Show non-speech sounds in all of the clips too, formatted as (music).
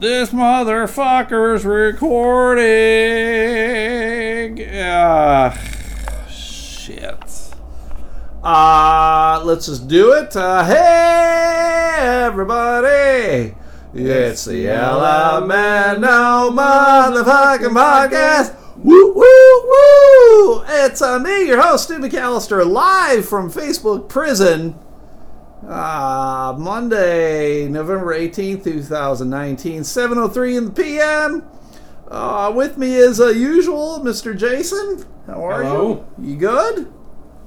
This motherfucker's recording. Ah, shit. Uh, let's just do it. Uh, hey, everybody. It's the Elemento motherfucking podcast. Woo, woo, woo. It's uh, me, your host, Stu McAllister, live from Facebook prison. Uh, Monday, November 18th, 2019, 7.03 in the p.m. Uh, with me as uh, usual, Mr. Jason. How are Hello. you? You good?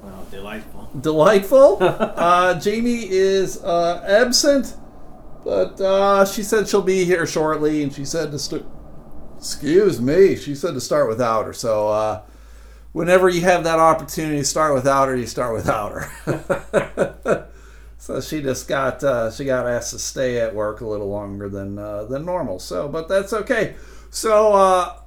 Oh, delightful. Delightful. (laughs) uh, Jamie is uh, absent, but uh, she said she'll be here shortly, and she said to st- excuse me, she said to start without her. So uh, whenever you have that opportunity to start without her, you start without her. (laughs) so she just got uh, she got asked to stay at work a little longer than uh, than normal. So, but that's okay. So uh,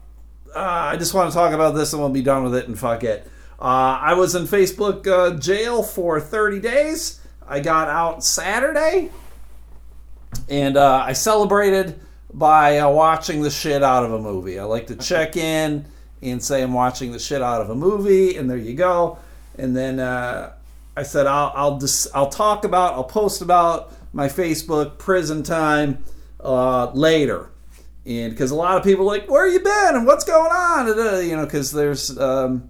uh, I just want to talk about this, and we'll be done with it, and fuck it. Uh, I was in Facebook uh, jail for 30 days. I got out Saturday, and uh, I celebrated by uh, watching the shit out of a movie. I like to check in and say I'm watching the shit out of a movie, and there you go. And then uh, I said I'll I'll dis- I'll talk about I'll post about my Facebook prison time uh, later, and because a lot of people like where you been? And what's going on, you know, because there's um,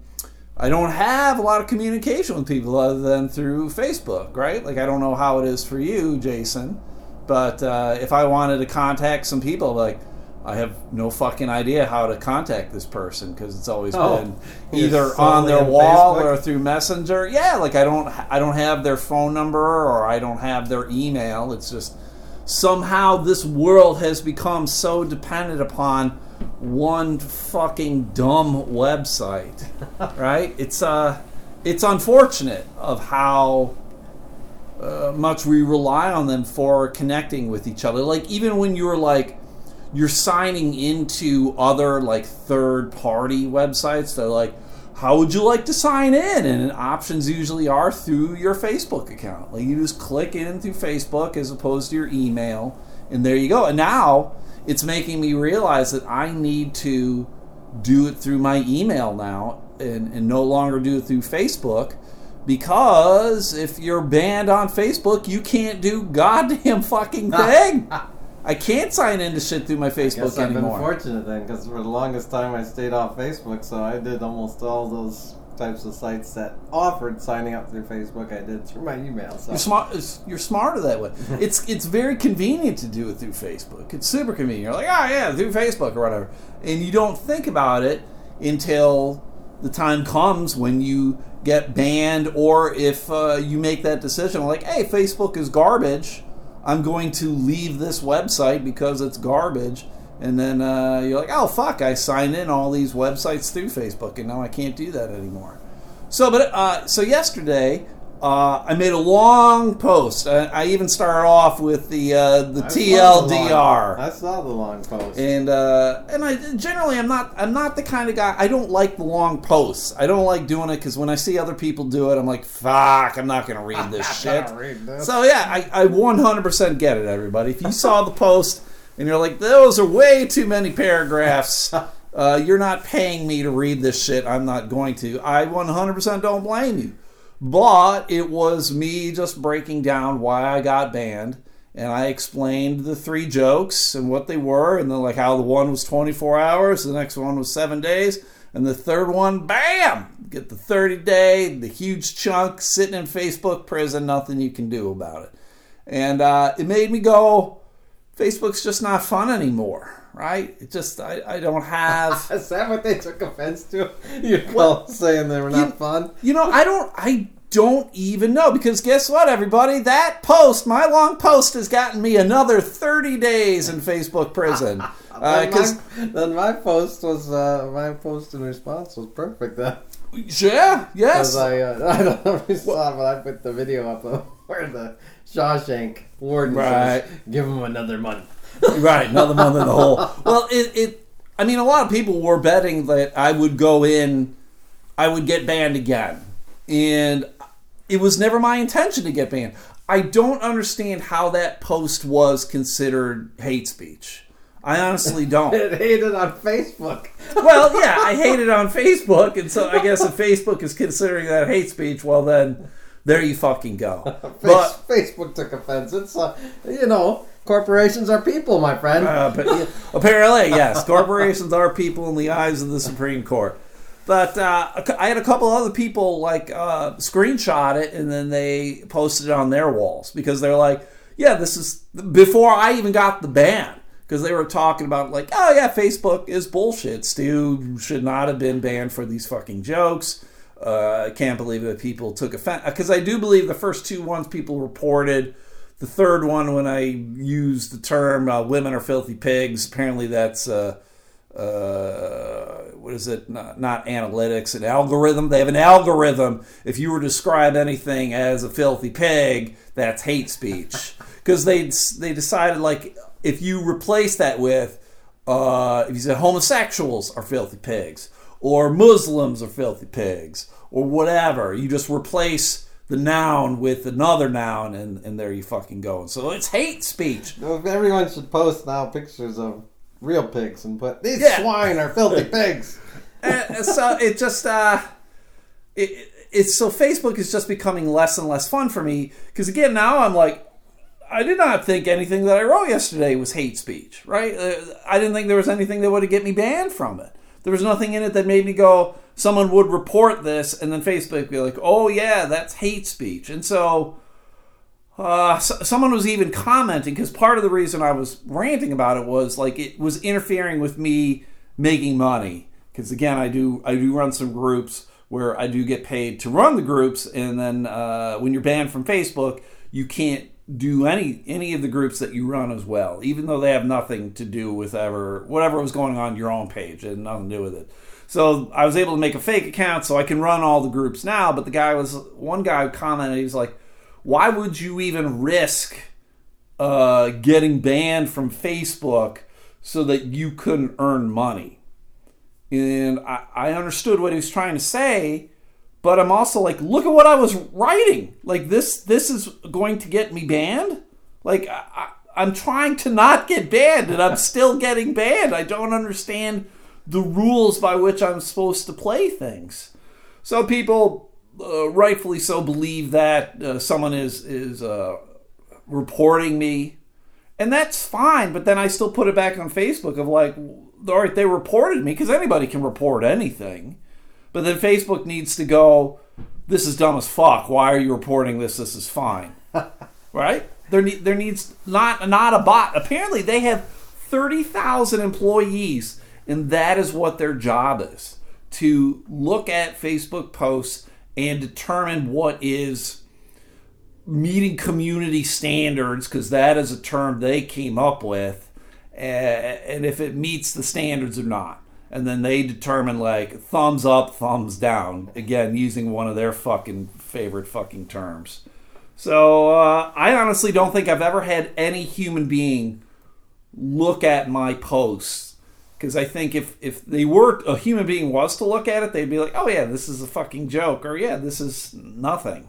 I don't have a lot of communication with people other than through Facebook, right? Like I don't know how it is for you, Jason, but uh, if I wanted to contact some people, like I have no fucking idea how to contact this person because it's always Oh, been either on their on wall Facebook? or through Messenger. Yeah, like I don't I don't have their phone number or I don't have their email. It's just somehow this world has become so dependent upon one fucking dumb website. (laughs) right? It's uh it's unfortunate of how uh, much we rely on them for connecting with each other. Like even when you're like you're signing into other like third party websites, they're like, how would you like to sign in? And options usually are through your Facebook account. Like you just click in through Facebook as opposed to your email, and there you go. And now it's making me realize that I need to do it through my email now and, and no longer do it through Facebook because if you're banned on Facebook, you can't do goddamn fucking (laughs) thing. I can't sign into shit through my Guess Facebook I've been fortunate then, because for the longest time I stayed off Facebook, so I did almost all those types of sites that offered signing up through Facebook. I did through my email. So You're smart. You're smarter that way. (laughs) It's it's very convenient to do it through Facebook. It's super convenient. You're like, oh yeah, through Facebook or whatever, and you don't think about it until the time comes when you get banned, or if uh, you make that decision, like, hey, Facebook is garbage. I'm going to leave this website because it's garbage. And then uh, you're like, oh fuck, I signed in all these websites through Facebook, and now I can't do that anymore. So, but uh, so yesterday, uh, I made a long post. I, I even started off with the uh, the I saw the TLDR, I saw the long post. and uh, and I generally I'm not I'm not the kind of guy. I don't like the long posts. I don't like doing it because when I see other people do it, I'm like, fuck, I'm not gonna read this (laughs) shit. Read this. So yeah, I, I 100% get it, everybody. If you saw the post and you're like, those are way too many paragraphs, (laughs) uh, you're not paying me to read this shit. I'm not going to. I 100% don't blame you. But it was me just breaking down why I got banned. And I explained the three jokes and what they were, and then like how the one was 24 hours, the next one was seven days, and the third one, bam, get the 30 day, the huge chunk sitting in Facebook prison, nothing you can do about it. And uh, it made me go, Facebook's just not fun anymore, right? It just, I, I don't have. (laughs) Is that what they took offense to? (laughs) You call saying they were not You- fun? You know, I don't I don't even know because guess what everybody? That post, my long post has gotten me another 30 days in Facebook prison. (laughs) Uh, then, then my post was uh, my post in response was perfect then. yeah, yes. Because I, uh, (laughs) I don't know if you saw it, but I put the video up of where the Shawshank warden Right. says, "Give him another month." (laughs) right, another month in the hole. Well, it, it I mean a lot of people were betting that I would go in I would get banned again. And it was never my intention to get banned. I don't understand how that post was considered hate speech. I honestly (laughs) don't. it on Facebook. well, yeah, I hate it on Facebook, and so I guess if Facebook is considering that hate speech, well then, there you fucking go. (laughs) But Facebook took offense. It's uh, you know, corporations are people, my friend. uh, but apparently, yes, corporations are people in the eyes of the Supreme Court. But uh, I had a couple other people like uh, screenshot it and then they posted it on their walls because they're like, "Yeah, this is before I even got the ban." Because they were talking about like, "Oh yeah, Facebook is bullshit. Stu should not have been banned for these fucking jokes." Uh, I can't believe that people took offense because I do believe the first two ones people reported. The third one, when I used the term uh, "women are filthy pigs," apparently that's uh, what is it? Not, not analytics, an algorithm. They have an algorithm. If you were to describe anything as a filthy pig, that's hate speech (laughs) because they they decided like if you replace that with uh, if you said homosexuals are filthy pigs or Muslims are filthy pigs or whatever, you just replace the noun with another noun and, and there you fucking go. So it's hate speech. Everyone should post now pictures of real pigs and put these Yeah. swine are filthy (laughs) pigs. and so it just uh it, it's so facebook is just becoming less and less fun for me because again now i'm like i did not think anything that i wrote yesterday was hate speech right uh, i didn't think there was anything that would get me banned from it there was nothing in it that made me go someone would report this and then facebook would be like oh yeah that's hate speech and so uh, so, someone was even commenting because part of the reason I was ranting about it was like it was interfering with me making money. Because again, I do I do run some groups where I do get paid to run the groups, and then uh, when you're banned from Facebook, you can't do any any of the groups that you run as well, even though they have nothing to do with ever whatever was going on your own page. Had nothing to do with it. So I was able to make a fake account so I can run all the groups now. But the guy was one guy commented, he was like why would you even risk uh, getting banned from Facebook so that you couldn't earn money? And I, I understood what he was trying to say, but I'm also like, look at what I was writing. Like this, this is going to get me banned. Like I, I'm trying to not get banned, and I'm still getting banned. I don't understand the rules by which I'm supposed to play things. So people uh, rightfully so believe that uh, someone is is uh, reporting me, and that's fine. But then I still put it back on Facebook of like, all right, they reported me because anybody can report anything. But then Facebook needs to go. This is dumb as fuck. Why are you reporting this? This is fine, (laughs) right? There need there needs not not a bot. Apparently, they have thirty thousand employees, and that is what their job is to look at Facebook posts and determine what is meeting community standards because that is a term they came up with and if it meets the standards or not. And then they determine like thumbs up thumbs down. Again using one of their fucking favorite fucking terms. So uh, i honestly don't think i've ever had any human being look at my posts because I think if if they were a human being was to look at it, they'd be like, "Oh yeah, this is a fucking joke," or "Yeah, this is nothing."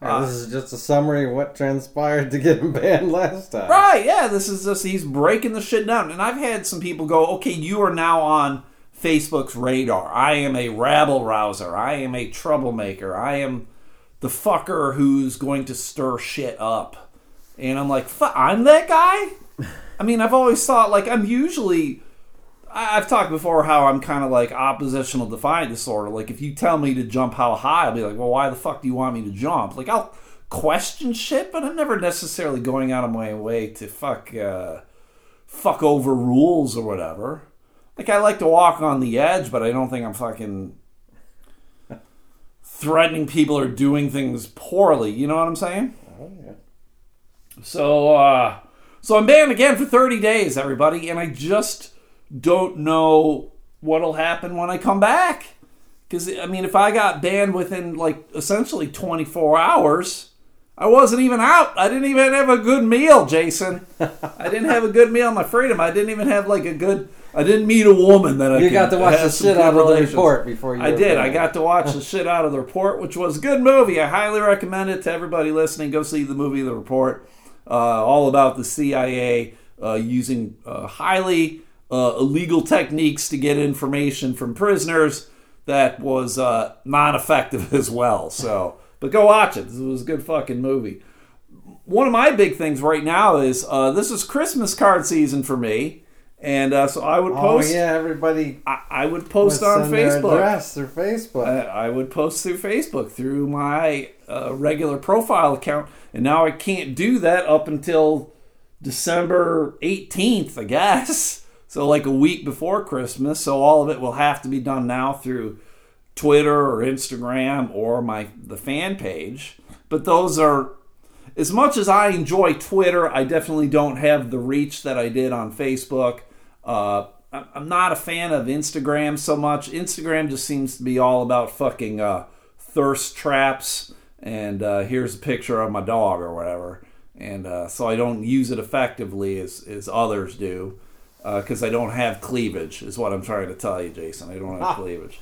Uh, this is just a summary of what transpired to get him (laughs) banned last time. Right? Yeah, this is just he's breaking the shit down, and I've had some people go, "Okay, you are now on Facebook's radar. I am a rabble rouser. I am a troublemaker. I am the fucker who's going to stir shit up," and I'm like, "I'm that guy." (laughs) I mean, I've always thought like I'm usually I've talked before how I'm kind of like oppositional defiant disorder. Like if you tell me to jump how high, I'll be like, well, why the fuck do you want me to jump? Like I'll question shit, but I'm never necessarily going out of my way to fuck uh, fuck over rules or whatever. Like I like to walk on the edge, but I don't think I'm fucking threatening people or doing things poorly. You know what I'm saying? Oh, yeah. So, uh, so I'm banned again for 30 days, everybody, and I just don't know what'll happen when I come back. Because, I mean, if I got banned within like essentially 24 hours, I wasn't even out. I didn't even have a good meal, Jason. I didn't have a good meal on my freedom. I didn't even have like a good. I didn't meet a woman that I You got to watch the shit out of the report before you. I did. I got to watch the shit out of the report, which was a good movie. I highly recommend it to everybody listening. Go see the movie The Report. Uh, all about the CIA uh, using uh, highly uh, illegal techniques to get information from prisoners that was uh, not effective (laughs) as well. So, but go watch it. This was a good fucking movie. One of my big things right now is uh, this is Christmas card season for me, and uh, so I would post. Oh post. yeah, everybody I, I would post on send their Facebook. address through Facebook. I, I would post through Facebook through my uh, regular profile account, and now I can't do that up until December 18th, I guess. So, like a week before Christmas. So, all of it will have to be done now through Twitter or Instagram or my the fan page. But those are as much as I enjoy Twitter, I definitely don't have the reach that I did on Facebook. Uh, I'm not a fan of Instagram so much. Instagram just seems to be all about fucking uh, thirst traps and uh, here's a picture of my dog or whatever. And uh, so I don't use it effectively as, as others do because I don't have cleavage, is what I'm trying to tell you, Jason. I don't have cleavage.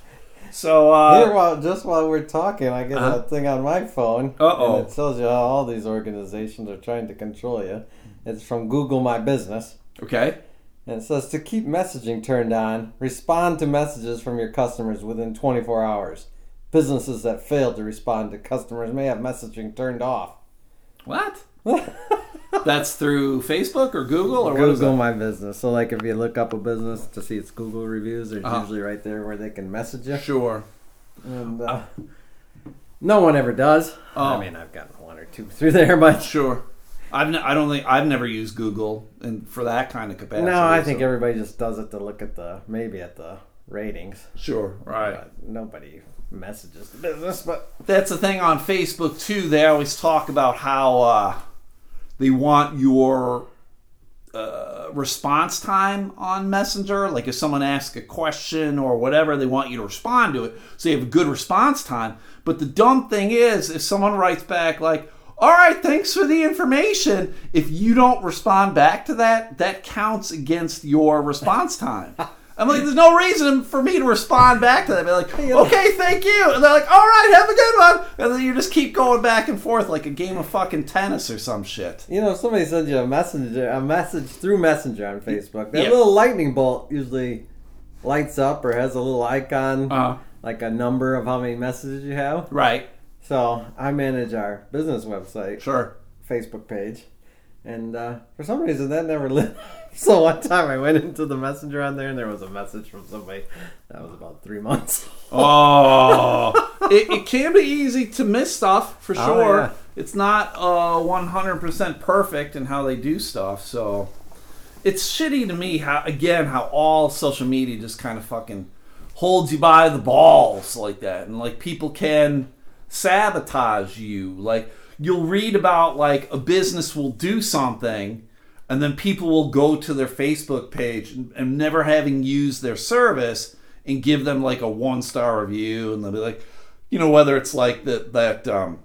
So, uh, Here, while, just while we're talking, I get Uh-huh. a thing on my phone. Uh-oh. And it tells you how all these organizations are trying to control you. It's from Google My Business. okay. And it says to keep messaging turned on, respond to messages from your customers within 24 hours. Businesses that fail to respond to customers may have messaging turned off. What? (laughs) That's through Facebook or Google or Google? My Business. So, like, if you look up a business to see its Google reviews, there's Uh-huh. usually right there where they can message you. Sure. And uh, no one ever does. Oh. I mean, I've gotten one or two (laughs) through there, but Sure. I've n- I don't think I've never used Google and for that kind of capacity. no, I think so- everybody just does it to look at the maybe at the ratings. sure, right. But nobody messages the business. But That's the thing on Facebook too. They always talk about how uh, they want your uh, response time on Messenger. Like if someone asks a question or whatever, they want you to respond to it, so you have a good response time. But the dumb thing is, if someone writes back like, "All right, thanks for the information," if you don't respond back to that, that counts against your response time. (laughs) I'm like, there's no reason for me to respond back to that. Be like, okay, thank you. And they're like, all right, have a good one. And then you just keep going back and forth like a game of fucking tennis or some shit. you know, if somebody sends you a messenger, a message through Messenger on Facebook, that Yeah. little lightning bolt usually lights up or has a little icon, Uh, like a number of how many messages you have. right. So I manage our business website. Sure. Facebook page, and uh, for some reason that never (laughs) lit. (laughs) so one time I went into the messenger on there, and there was a message from somebody that was about three months. (laughs) Oh, it, it can be easy to miss stuff for Oh, sure. yeah. It's not uh, 100% perfect in how they do stuff. So it's shitty to me how, again, how all social media just kind of fucking holds you by the balls like that. And like people can sabotage you. Like you'll read about like a business will do something and then people will go to their Facebook page and, and never having used their service and give them like a one star review. And they'll be like, you know, whether it's like that that um,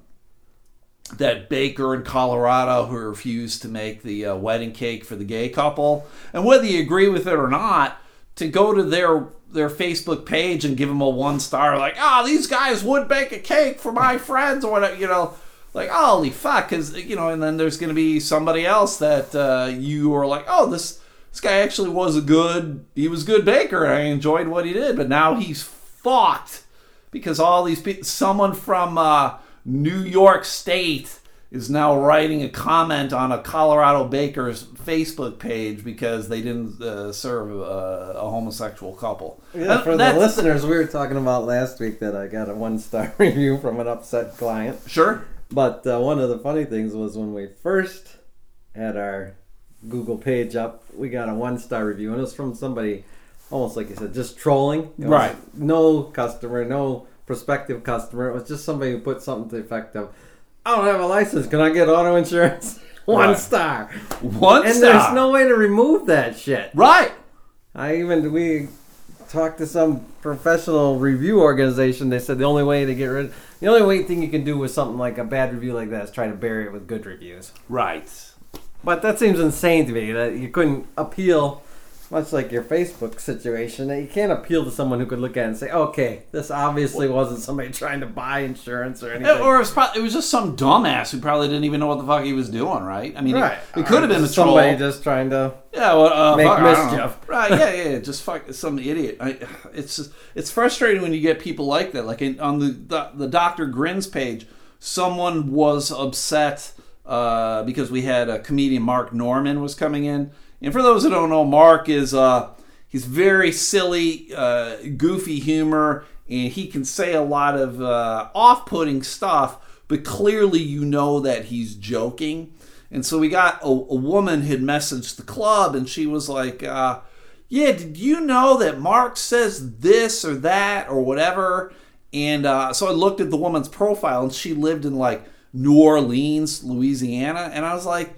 that baker in Colorado who refused to make the uh, wedding cake for the gay couple, and whether you agree with it or not, to go to their their Facebook page and give them a one star, like, oh, these guys would bake a cake for my friends or whatever, you know, like, holy fuck, because you know, and then there's going to be somebody else that uh, you are like, oh, this this guy actually was a good, he was a good baker, I enjoyed what he did, but now he's fucked because all these people, someone from uh, New York State is now writing a comment on a Colorado baker's Facebook page because they didn't uh, serve uh, a homosexual couple. Yeah, for the listeners, we were talking about last week that I got a one star (laughs) review from an upset client. Sure. But uh, one of the funny things was when we first had our Google page up, we got a one star review, and it was from somebody almost like you said, just trolling. Right. No customer, no prospective customer. It was just somebody who put something to the effect of, I don't have a license. Can I get auto insurance? (laughs) one Right. star. One And star. there's no way to remove that shit. right. I even we talked to some professional review organization. They said the only way to get rid, the only way thing you can do with something like a bad review like that is try to bury it with good reviews. Right. But that seems insane to me that you couldn't appeal much like your Facebook situation, that you can't appeal to someone who could look at it and say, "Okay, this obviously wasn't somebody trying to buy insurance or anything." Or it was, probably, it was just some dumbass who probably didn't even know what the fuck he was doing, right? I mean, right. it, it could have been a just somebody just trying to. Yeah, well, uh, Make fuck, mischief. Right? Yeah, yeah, yeah. Just fuck some idiot. I, it's just, it's frustrating when you get people like that. Like in, on the, the the Doctor Grins page, someone was upset uh, because we had a comedian Mark Normand was coming in, and for those who don't know, Mark is uh, he's very silly, uh, goofy humor, and he can say a lot of uh, off-putting stuff, but clearly you know that he's joking. And so we got a, a woman had messaged the club, and she was like, uh, "Yeah, did you know that Mark says this or that or whatever?" And uh, so I looked at the woman's profile, and she lived in like New Orleans, Louisiana, and I was like,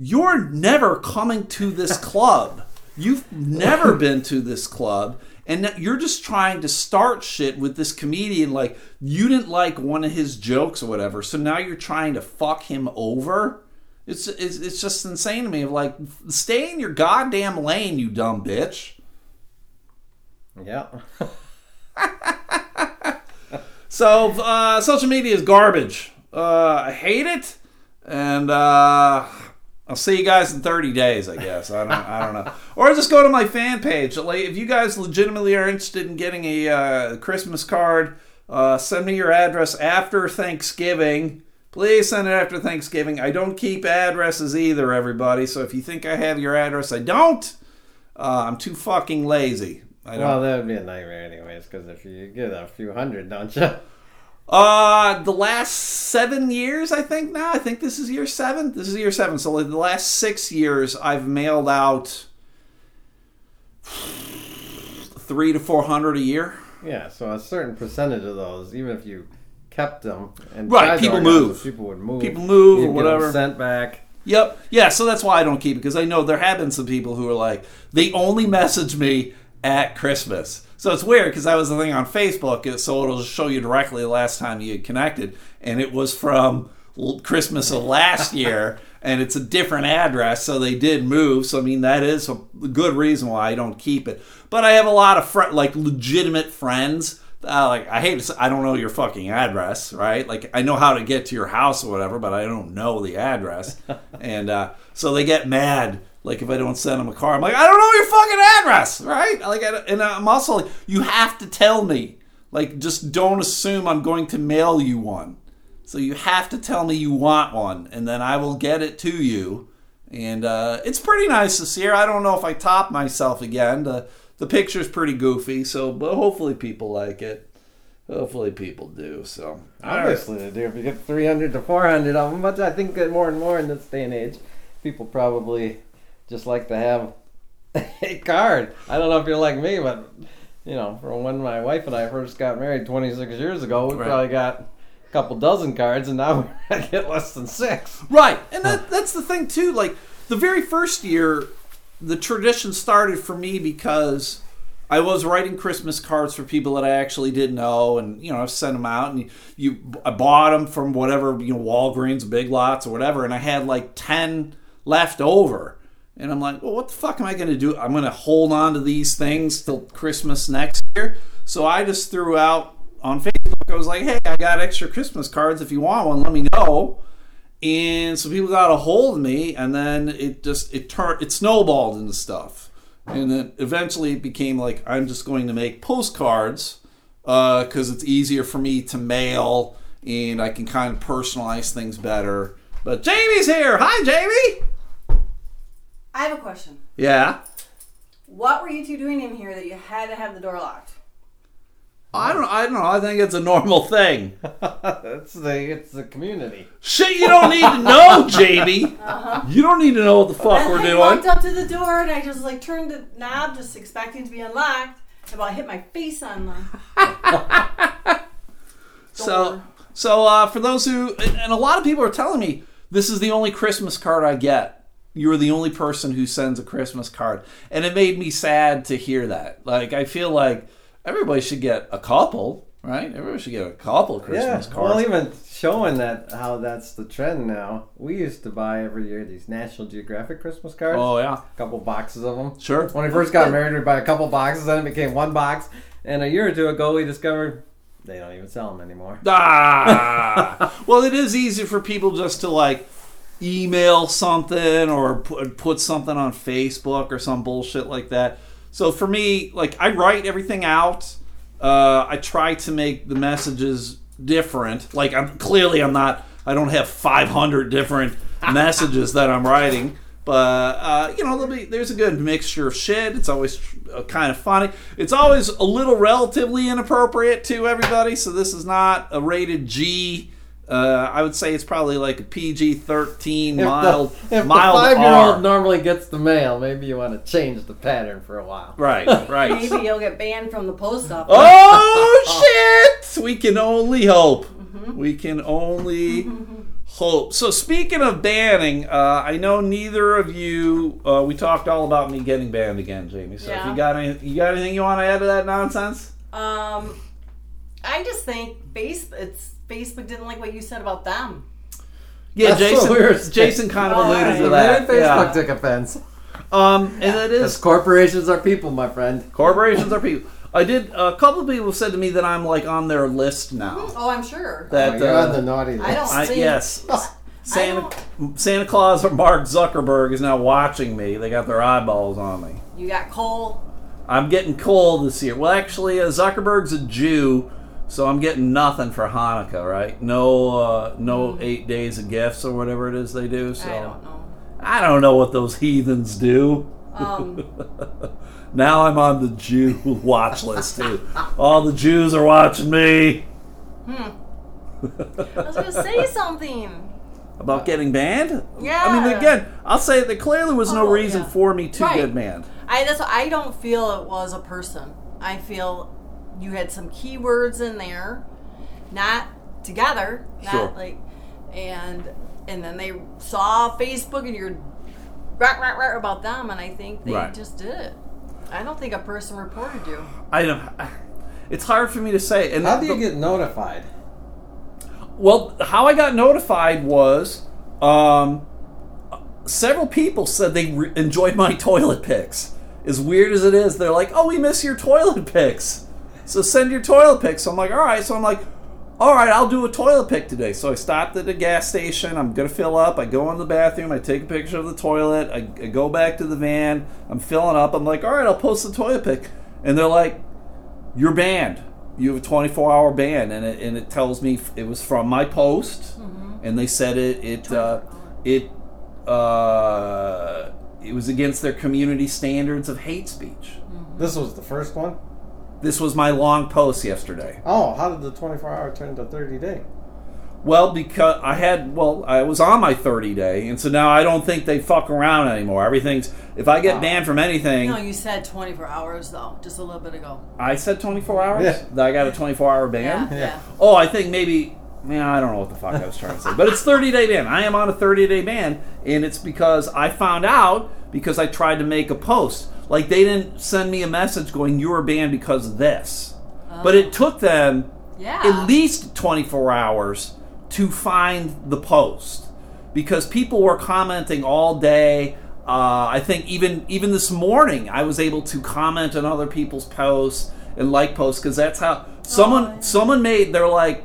"You're never coming to this (laughs) club. You've never been to this club." And you're just trying to start shit with this comedian. Like, you didn't like one of his jokes or whatever. So now you're trying to fuck him over. It's, it's it's just insane to me. Of like, stay in your goddamn lane, you dumb bitch. Yeah. (laughs) So uh, social media is garbage. Uh, I hate it, and uh, I'll see you guys in 30 days. I guess I don't I don't know. Or just go to my fan page. Like, if you guys legitimately are interested in getting a uh, Christmas card, uh, send me your address after Thanksgiving. Please send it after Thanksgiving. I don't keep addresses either, everybody. So if you think I have your address, I don't. Uh, I'm too fucking lazy. I don't. Well, that would be a nightmare, anyways, because if you get a few hundred, don't you? Uh, the last seven years, I think now. I think this is year seven. This is year seven. So like the last six years, I've mailed out three to four hundred a year. Yeah. So a certain percentage of those, even if you kept them and Right, people move. people would move. People move or You'd get them whatever. Sent back. Yep. Yeah. So that's why I don't keep it because I know there have been some people who are like they only message me at Christmas. So it's weird because that was the thing on Facebook. So it'll show you directly the last time you had connected, and it was from Christmas of last year, (laughs) and it's a different address. So they did move. So I mean that is a good reason why I don't keep it. But I have a lot of fr- like legitimate friends. Uh, like I hate to say, I don't know your fucking address, right? Like I know how to get to your house or whatever, but I don't know the address, (laughs) and uh, so they get mad. Like if I don't send them a car, I'm like I don't know your fucking address, right? Like I, and I'm also like you have to tell me. Like just don't assume I'm going to mail you one. So you have to tell me you want one, and then I will get it to you. And uh, it's pretty nice this year. I don't know if I top myself again. The the picture's pretty goofy, so but hopefully people like it. Hopefully people do. So all right. Obviously, they do. If you get 300 to 400 of them, but I think that more and more in this day and age, people probably just like to have (laughs) a card. I don't know if you're like me, but you know, from when my wife and I first got married 26 years ago, we Right. probably got a couple dozen cards, and now (laughs) I get less than six. Right, and that, that's the thing too. Like the very first year, the tradition started for me because I was writing Christmas cards for people that I actually didn't know, and you know, I sent them out, and you, you I bought them from whatever you know, Walgreens, Big Lots, or whatever, and I had like ten left over. And I'm like, well, what the fuck am I going to do? I'm going to hold on to these things till Christmas next year. So I just threw out on Facebook. I was like, hey, I got extra Christmas cards. If you want one, let me know and so people got a hold of me and then it just it turned it snowballed into stuff and then eventually it became like i'm just going to make postcards uh, because it's easier for me to mail and i can kind of personalize things better but jamie's here hi jamie I have a question. yeah What were you two doing in here that you had to have the door locked? i don't i don't know i think it's a normal thing (laughs) it's the it's the community. shit you don't need to know (laughs) jamie you don't need to know what the fuck And we're I doing walked up to the door and I just like turned the knob, just expecting to be unlocked. And about hit my face on the (laughs) So, door. so uh, for those who, and and a lot of people are telling me this is the only Christmas card I get. You're the only person who sends a Christmas card, and it made me sad to hear that. Like, I feel like everybody should get a couple. right? Everybody should get a couple Christmas yeah. cards. Well, even showing that how that's the trend now. We used to buy every year these National Geographic Christmas cards. oh yeah, A couple boxes of them. sure. When we first got married, we'd buy a couple boxes. Then it became one box. And a year or two ago, we discovered they don't even sell them anymore. Ah, (laughs) well, it is easy for people just to like email something or put, put something on Facebook or some bullshit like that. So for me, like I write everything out. Uh, I try to make the messages different. Like I'm clearly I'm not. I don't have 500 different (laughs) messages that I'm writing. But uh, you know, there'll be, there's a good mixture of shit. It's always uh, kind of funny. It's always a little relatively inappropriate to everybody. So this is not a rated G. Uh, I would say it's probably like a PG thirteen mild if the, if mild the five-year-old normally gets the mail, maybe you want to change the pattern for a while. Right, (laughs) right. Maybe you'll get banned from the post office. Oh (laughs) shit! We can only hope. We can only (laughs) hope. So speaking of banning, uh, I know neither of you. Uh, we talked all about me getting banned again, Jamie. So if you got any, you got anything you want to add to that nonsense? Um, I just think base it's Facebook didn't like what you said about them. Yeah, That's Jason. what we were saying. Jason kind of Oh, alluded to that. minute Facebook yeah. took offense. Um, and it Because corporations are people, my friend. corporations are people. I did. A couple of people said to me that I'm like on their list now. Oh, I'm sure. That oh, you're uh, on the naughty list. I don't I, see. yes. (laughs) Santa Santa Claus or Mark Zuckerberg is now watching me. They got their eyeballs on me. You got coal. I'm getting cold this year. Well, actually, uh, Zuckerberg's a Jew, so I'm getting nothing for Hanukkah, right? No, uh, no eight days of gifts or whatever it is they do. So I don't know. I don't know what those heathens do. Um, (laughs) Now I'm on the Jew (laughs) watch list too. All the Jews are watching me I was gonna say (laughs) something. about getting banned. Yeah. I mean, again, I'll say there clearly was no Oh, reason yeah. for me to Right. get banned. I that's I don't feel it was a person. I feel you had some keywords in there, not together, not Sure. like, and and then they saw Facebook and you're rah, rah, rah about them, and I think they Right. just did it. I don't think a person reported you. I don't. It's hard for me to say. And How do you the- get notified? Well, how I got notified was um, several people said they re- enjoyed my (laughs) toilet pics. As weird as it is, they're like, "Oh, we miss your toilet pics." So send your toilet pics. So I'm like, "All right." So I'm like, "All right, I'll do a toilet pic today." So I stopped at a gas station. I'm gonna fill up. I go in the bathroom. I take a picture of the toilet. I, I go back to the van. I'm filling up. I'm like, "All right, I'll post the toilet pic," and they're like, you're banned. You have a 24 hour ban, and it, and it tells me it was from my post, and they said it it uh, it uh, it was against their community standards of hate speech. This was the first one. This was my long post yesterday. Oh, how did the 24 hour turn to 30 day? Well, because I had well, I was on my 30 day, and so now I don't think they fuck around anymore. Everything's if I get banned from anything, No, you said 24 hours though, just a little bit ago. I said 24 hours. Yeah. That I got a 24 hour ban. Yeah, yeah. Oh, I think maybe. Man, I don't know what the fuck I was trying to say, but it's 30 day ban. I am on a 30 day ban, and it's because I found out because I tried to make a post. Like they didn't send me a message going, "You were banned because of this," but it took them Yeah. at least 24 hours to find the post because people were commenting all day. Uh, I think even even this morning I was able to comment on other people's posts and like posts because that's how someone yeah. someone made they're like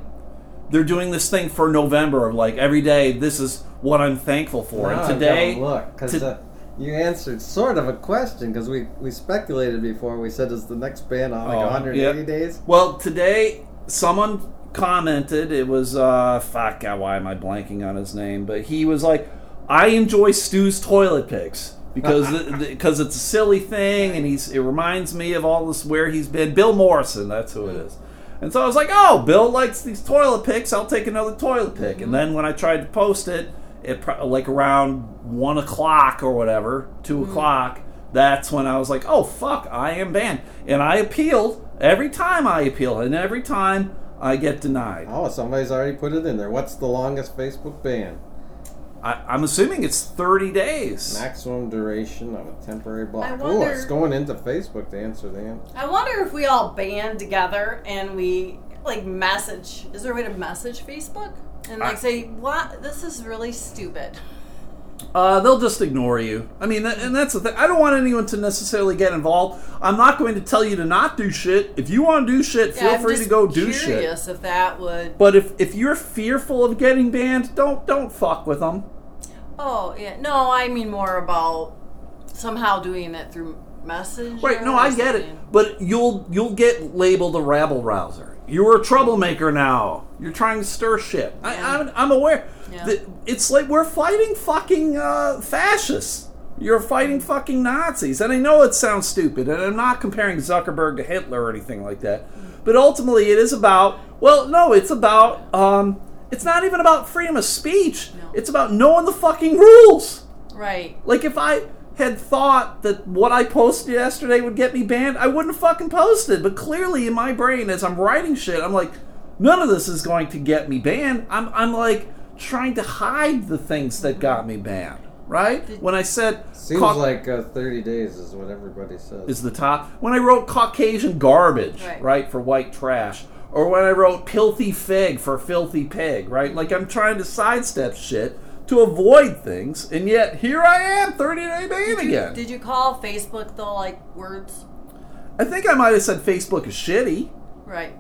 they're doing this thing for November of like every day this is what I'm thankful for Now and today look because to- uh, you answered sort of a question because we we speculated before. We said is the next ban on like Oh, 180 yeah. days? Well, today someone commented. It was uh, fuck. God, why am I blanking on his name? But he was like, "I enjoy Stu's toilet pics because because it's a silly thing, and he's it reminds me of all this where he's been. Bill Morrison, that's who it is." And so I was like, "Oh, Bill likes these toilet pics. I'll take another toilet pic." And then when I tried to post it, it pro- like around one o'clock or whatever, 2 mm-hmm. o'clock. That's when I was like, "Oh fuck, I am banned," and I appealed. Every time I appeal, and every time I get denied. Oh, somebody's already put it in there. What's the longest Facebook ban? I, I'm assuming it's 30 days. Maximum duration of a temporary block. I Oh, wonder- it's going into Facebook to answer that. I wonder if we all band together and we like message? Is there a way to message Facebook and like I- say what? This is really stupid. Uh, they'll just ignore you. I mean, that, and that's the thing. I don't want anyone to necessarily get involved. I'm not going to tell you to not do shit. If you want to do shit, feel Yeah, free to go do shit. Curious if that would. But if if you're fearful of getting banned, don't don't fuck with them. Oh yeah, no, I mean more about somehow doing it through message. Right? No, I get it. But you'll you'll get labeled a rabble rouser. You're a troublemaker now. You're trying to stir shit. I, Yeah. I'm, I'm aware. Yeah. It's like we're fighting fucking uh, fascists. You're fighting fucking Nazis. And I know it sounds stupid, and I'm not comparing Zuckerberg to Hitler or anything like that. But ultimately, it is about, well, no, it's about, um, it's not even about freedom of speech. No. It's about knowing the fucking rules. Right. Like if I had thought that what I posted yesterday would get me banned, I wouldn't have fucking posted. But clearly in my brain as I'm writing shit, I'm like, none of this is going to get me banned. I'm I'm like trying to hide the things that got me banned. Right? When I said Seems Cau- like uh, 30 days is what everybody says. is the top. When I wrote Caucasian garbage, Right. right, for white trash. Or when I wrote pilthy fig for filthy pig, right? Like I'm trying to sidestep shit to avoid things, and yet here I am, 30 day ban again. Did you call Facebook though, like words? I think I might have said Facebook is shitty. Right.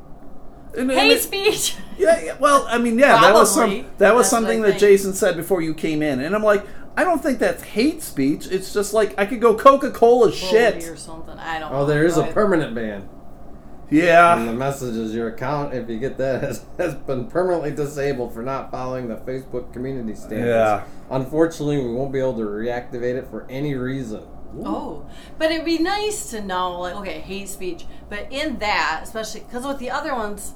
And, and Hate it- speech. (laughs) yeah, yeah, well, I mean, yeah, that was some that was That's something that. Jason said before you came in, and I'm like, I don't think that's hate speech. It's just like I could go Coca Cola shit. or something. I don't. oh, know. there is a Right. permanent ban. And the message is your account, if you get that, (laughs) has, has been permanently disabled for not following the Facebook community standards. Yeah. Unfortunately, we won't be able to reactivate it for any reason. Oh, but it'd be nice to know, like, okay, hate speech, but in that, especially because with the other ones,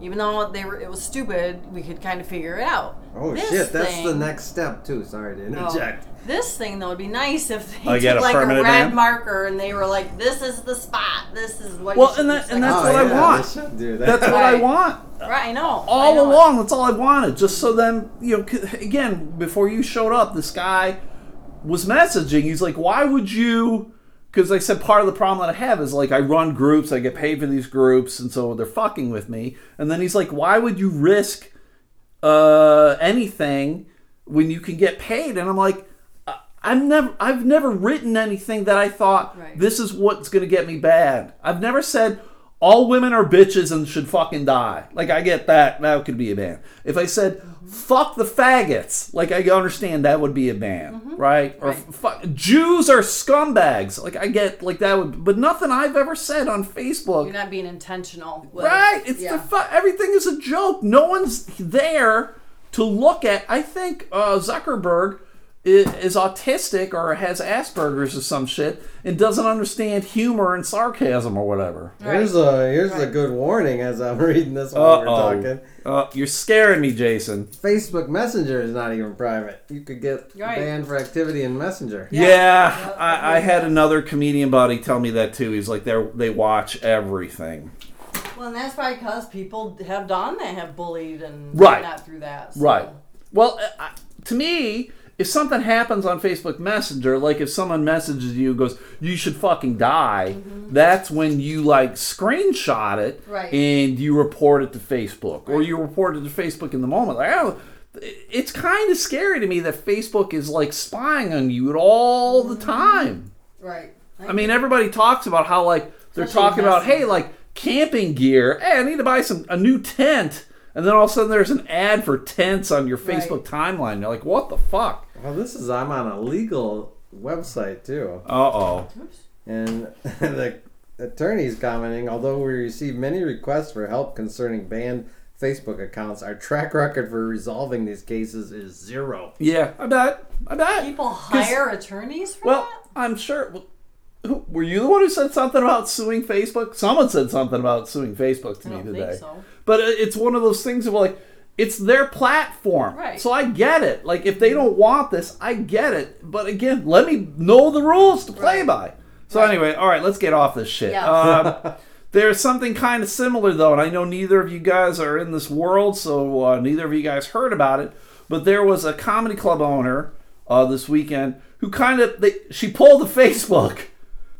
even though they were, it was stupid, we could kind of figure it out. Oh This shit, that's the next step too. Sorry to Oh, interject. This thing though would be nice if they I took a like a red ban? marker and they were like, "This is the spot. This is what." Well, you and that- and that's Oh, what I want. they that. that's what I want. right. I know. I all know it. along that's all i wanted just so then you know, again before you showed up this guy was messaging he's like why would you because i said part of the problem that i have is like i run groups i get paid for these groups and so they're fucking with me and then he's like why would you risk uh anything when you can get paid and i'm like I- I've never I've never written anything that I thought Right. this is what's gonna get me bad. I've never said all women are bitches and should fucking die. Like I get that, that could be a ban. If I said fuck the faggots, like I understand that would be a ban, right? Or Mm-hmm. Right. fuck Jews are scumbags. Like I get like that would but nothing I've ever said on Facebook. You're not being intentional. With, Right? It's yeah. the fu- everything is a joke. No one's there to look at. I think uh, Zuckerberg is, is autistic or has Asperger's or some shit and doesn't understand humor and sarcasm or whatever. Here's a here's a good warning as I'm (laughs) reading this while we're talking. Uh, you're scaring me, Jason. Facebook Messenger is not even private. You could get Right. banned for activity in Messenger. Yeah, Yeah, I, I had another comedian buddy tell me that too. He's like, they they watch everything. Well, and that's probably because people have done that, have bullied and Right. not through that. so- Right. Well, uh, I- to me, if something happens on Facebook Messenger, like if someone messages you and goes, "You should fucking die," mm-hmm. that's when you like screenshot it Right. and you report it to Facebook, or you report it to Facebook in the moment. Like, oh, it's kind of scary to me that Facebook is like spying on you all the mm-hmm. time. Right. I mean, everybody talks about how like they're Especially talking about, hey, like camping gear. Hey, I need to buy some a new tent, and then all of a sudden there's an ad for tents on your Right. Facebook timeline. You're like, what the fuck? Well, this is I'm on a legal website too, Uh oh. and (laughs) the attorney's commenting. Although we receive many requests for help concerning banned Facebook accounts, our track record for resolving these cases is zero. Yeah, I bet. I bet. People hire attorneys for Well, that? I'm sure. well, Who, were you the one who said something about suing Facebook? Someone said something about suing Facebook to I me don't today. think so. But it- it's one of those things of like, it's their platform. Right. So I get it. Like, if they don't want this, I get it. But again, let me know the rules to play Right. by. So Right. anyway, all right, let's get off this shit. Yeah. Um, (laughs) there's something kind of similar though, and I know neither of you guys are in this world, so uh, neither of you guys heard about it. But there was a comedy club owner uh, this weekend who kind of they, she pulled the Facebook.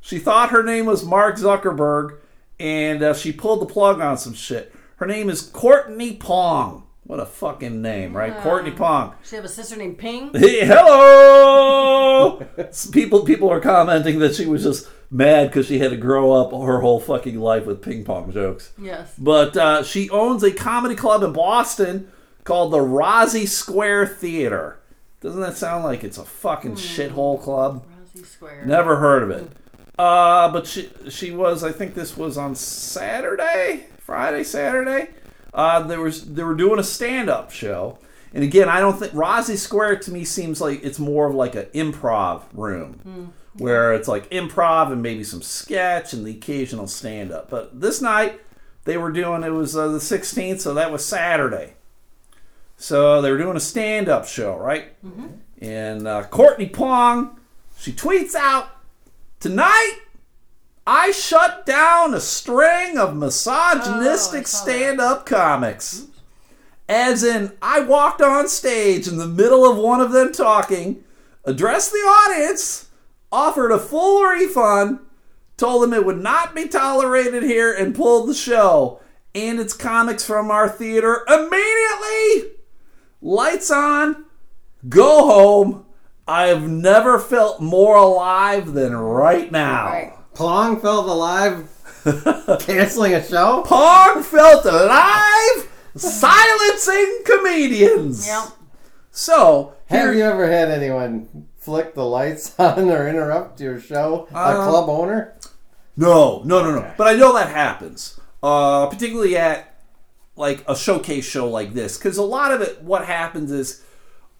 She thought her name was Mark Zuckerberg, and uh, she pulled the plug on some shit. Her name is Courtney Pong. What a fucking name, right? Courtney Pong. She have a sister named Ping. (laughs) Hey, hello. (laughs) people people are commenting that she was just mad because she had to grow up her whole fucking life with ping pong jokes. Yes. But uh, she owns a comedy club in Boston called the Rozzie Square Theater. Doesn't that sound like it's a fucking shithole club? Rozzie Square. Never heard of it. Uh, but she she was. I think this was on Saturday, Friday, Saturday. Uh, there was they were doing a stand up show, and again, I don't think Rozzie Square to me seems like it's more of like an improv room, where it's like improv and maybe some sketch and the occasional stand up. But this night they were doing it was uh, the 16th, so that was Saturday. So they were doing a stand up show, right? And uh, Courtney Pong, she tweets out, Tonight, I shut down a string of misogynistic Oh, stand up comics. As in, I walked on stage in the middle of one of them talking, addressed the audience, offered a full refund, told them it would not be tolerated here, and pulled the show and its comics from our theater immediately. Lights on, go home. I have never felt more alive than right now. Right. Pong felt alive (laughs) canceling a show? Pong felt alive, silencing comedians. Yep. So, Have here, you ever had anyone flick the lights (laughs) on or interrupt your show? a Um, club owner? no, no, no, no. But I know that happens, uh, particularly at like a showcase show like this, because a lot of it, what happens is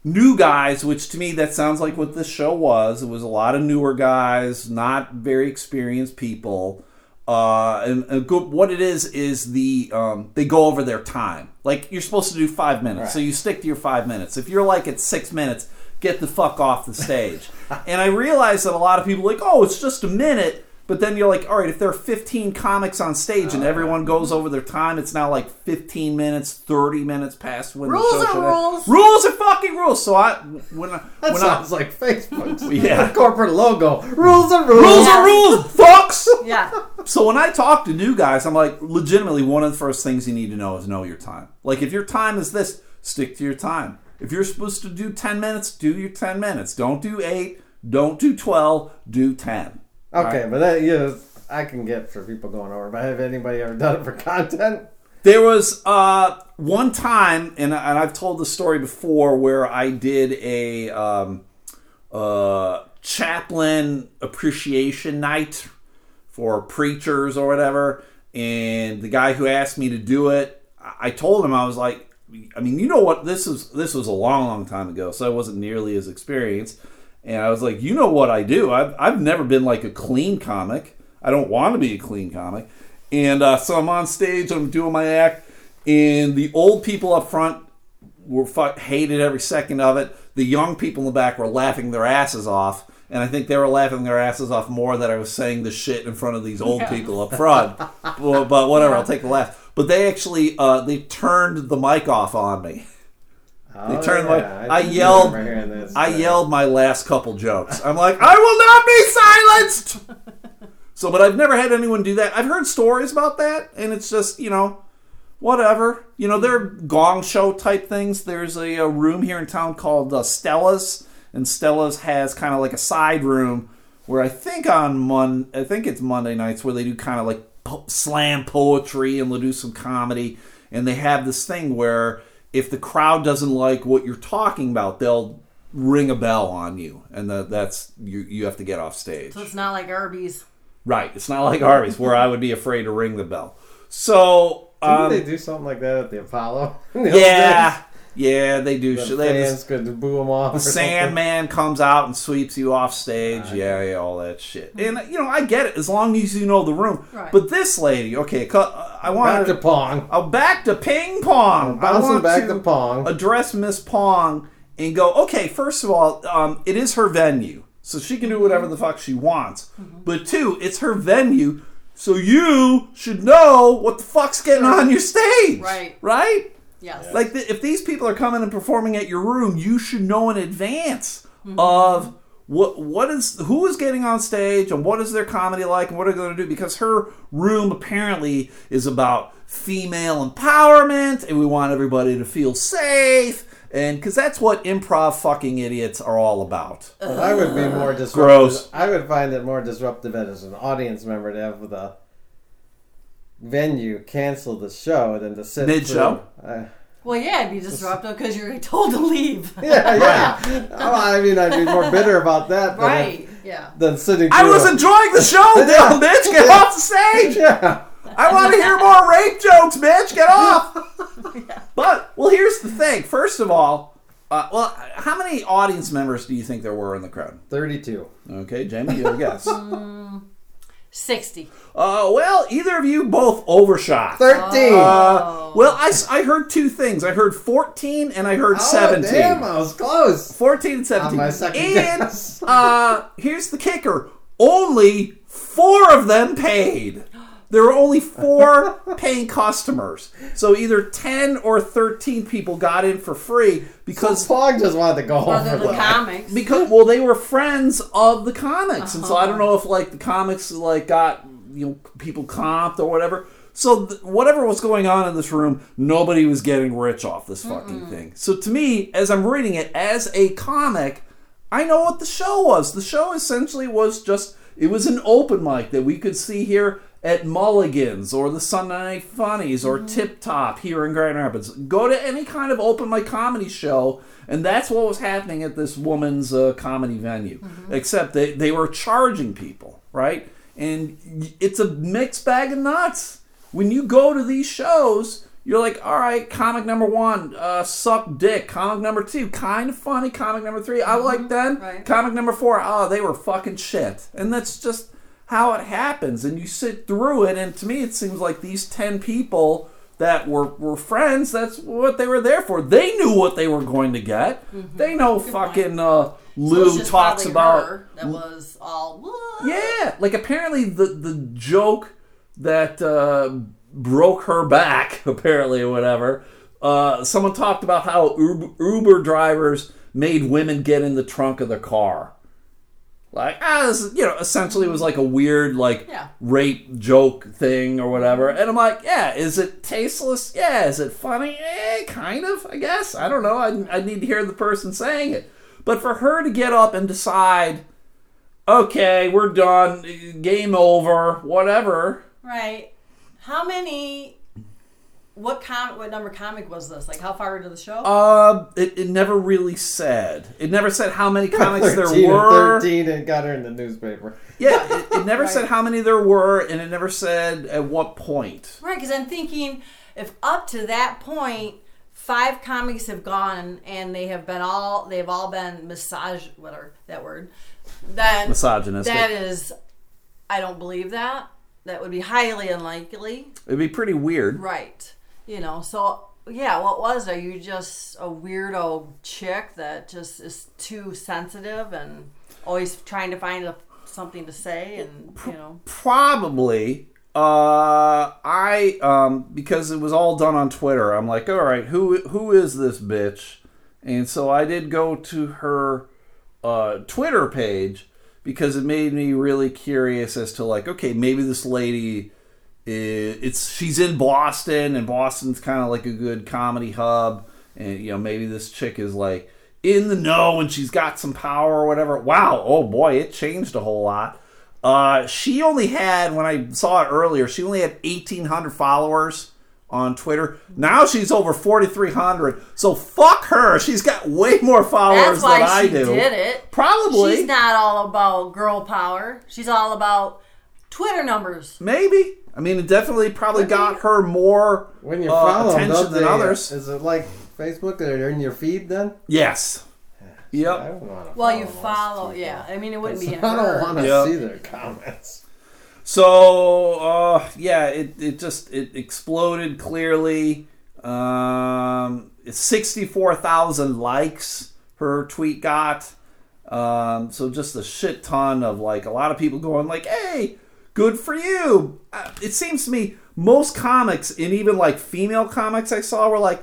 new guys, which to me that sounds like what this show was. It was a lot of newer guys, not very experienced people. Uh, and, and good, what it is is the um, they go over their time. Like you're supposed to do five minutes, so you stick to your five minutes. If you're like at six minutes, get the fuck off the stage. (laughs) and I realize that a lot of people like, oh, it's just a minute. But then you're like, all right, if there are 15 comics on stage and uh. everyone goes over their time, it's now like 15 minutes, 30 minutes past when Rules the show are should end. rules. Rules are fucking rules. So I when I That when sounds I, like Facebook's (laughs) Yeah. corporate logo. Rules are rules. rules are rules, fucks. Yeah. So when I talk to new guys, I'm like, legitimately, one of the first things you need to know is know your time. Like, if your time is this, stick to your time. If you're supposed to do 10 minutes, do your 10 minutes. Don't do 8, don't do 12, do 10. Okay, but that yeah, I can get for people going over. But have anybody ever done it for (laughs) content? There was uh, one time, and, and I've told the story before, where I did a um, uh, chaplain appreciation night for preachers or whatever. And the guy who asked me to do it, I I told him I was like, I mean, you know what? This is this was a long, long time ago, so I wasn't nearly as experienced. And I was like, you know what I do? I've, I've never been like a clean comic. I don't want to be a clean comic. And uh, so I'm on stage, I'm doing my act, and the old people up front were fu- hated every second of it. The young people in the back were laughing their asses off, and I think they were laughing their asses off more that I was saying the shit in front of these old Yeah. people up front. (laughs) but, but whatever, I'll take the laugh. But they actually uh, they turned the mic off on me. Oh, turned yeah, my- I do yelled- I yelled my last couple jokes. I'm like, I will not be silenced. (laughs) So, but I've never had anyone do that. I've heard stories about that, and it's just you know, whatever. You know, there are gong show type things. There's a, a room here in town called uh, Stella's, and Stella's has kind of like a side room where I think on Mon, I think it's Monday nights where they do kind of like po- slam poetry and they'll do some comedy, and they have this thing where if the crowd doesn't like what you're talking about, they'll ring a bell on you, and that that's you. You have to get off stage. So it's not like Arby's. Right. It's not like Arby's where I would be afraid to ring the bell. So, Didn't um, they do something like that at the Apollo? (laughs) the old yeah, yeah, they do. days? shit. The They have fans this, could boo them off. the? Sandman comes out and sweeps you off stage. Ah, Yeah, yeah, all that shit. And you know, I get it as long as you know the room. Right. But this lady, okay, I want Back to Pong. Oh, back to ping pong. I Bouncing want back to Pong. address Miss Pong and go, okay, first of all, um, it is her venue. So she can do whatever the fuck she wants. But two, it's her venue. So you should know what the fuck's getting on your stage. Right. Right? Yes. Like, th- if these people are coming and performing at your room, you should know in advance mm-hmm. of what what is who is getting on stage and what is their comedy like and what are they going to do because her room apparently is about female empowerment and we want everybody to feel safe and because that's what improv fucking idiots are all about. But I would be more disruptive. Gross. I would find it more disruptive as an audience member to have with the venue cancel the show than to sit Mid-show? through- Well, yeah, it'd be disruptive because you're told to leave. (laughs) yeah, yeah. Oh, I mean, I'd be more bitter about that than, right. Yeah. than sitting. I was a- enjoying the show, (laughs) Yeah. damn bitch. Get Yeah. off the stage. Yeah. I want to (laughs) hear more rape jokes, bitch. Get off. But well, here's the thing. First of all, uh, well, how many audience members do you think there were in the crowd? Thirty-two. Okay, Jamie, you have a guess. Uh, 60. well, either of you both overshot. Thirteen. Uh, well, I heard two things. I heard 14 and I heard oh, 17. damn! I was close. 14 and 17. On my second and guess. uh, here's the kicker only four of them paid. There were only four (laughs) paying customers. So either 10 or 13 people got in for free because. Pong just wanted to go home Other for than the comics. Because well, they were friends of the comics, and so I uh-huh. don't know if like the comics like got you know people comped or whatever. So th- whatever was going on in this room, nobody was getting rich off this fucking thing. So to me, as I'm reading it as a comic, I know what the show was. The show essentially was just it was an open mic that we could see here at Mulligan's or the Sunday Night Funnies or Tip Top here in Grand Rapids. Go to any kind of open mic comedy show, and that's what was happening at this woman's uh, comedy venue. Except they, they were charging people, right? And it's a mixed bag of nuts. When you go to these shows, you're like, all right, comic number one, uh, suck dick. Comic number two, kind of funny. Comic number three, I like them. right. Comic number four, oh, they were fucking shit. And that's just how it happens. And you sit through it, and to me, it seems like these 10 people that were, were friends, that's what they were there for. They knew what they were going to get. They know fucking uh, Lou just talks about. that was all. "What?" Yeah, like apparently the the joke that uh, broke her back, (laughs) apparently or whatever. Uh, someone talked about how Uber, Uber drivers made women get in the trunk of the car. Like, ah, is, you know, essentially it was like a weird, like, Yeah. rape joke thing or whatever. And I'm like, yeah, is it tasteless? Yeah. Is it funny? Eh, kind of, I guess. I don't know. I, I need to hear the person saying it. But for her to get up and decide, okay, we're done, game over, whatever. Right. How many. What com- What number comic was this? Like, how far into the show? Uh, it, it never really said. It never said how many (laughs) comics there 13 or were. Thirteen and got her in the newspaper. Yeah, it, it (laughs) never Right. said how many there were, and it never said at what point. Right, because I'm thinking if up to that point five comics have gone and they have been all they've all been massage whatever that word, then Misogynistic. that is I don't believe that. That would be highly unlikely. It'd be pretty weird. Right. You know, so yeah, what was are you just a weirdo chick that just is too sensitive and always trying to find a, something to say and you know Probably. Uh, I um because it was all done on Twitter. I'm like, all right, who who is this bitch? And so I did go to her uh, Twitter page because it made me really curious as to like, okay, maybe this lady it's she's in Boston and Boston's kind of like a good comedy hub, and you know maybe this chick is like in the know and she's got some power or whatever. Wow, oh boy, it changed a whole lot. Uh, she only had when I saw it earlier, she only had eighteen hundred followers on Twitter. Now she's over forty three hundred. So fuck her. She's got way more followers that's why than I she do. did it. Probably. She's not all about girl power. She's all about Twitter numbers. Maybe. I mean, it definitely probably got her more When you uh, follow them, attention don't than they, others. Is it like Facebook? They're in your feed then? Yes. I Yep. don't want to. Well, you follow, yeah. I mean, it wouldn't be (laughs) I in don't want to Yep. see their comments. So uh, yeah, it, it just it exploded clearly. Um, Sixty four thousand likes her tweet got. Um, so just a shit ton of like a lot of people going like, "Hey, good for you." Uh, it seems to me most comics and even like female comics I saw were like,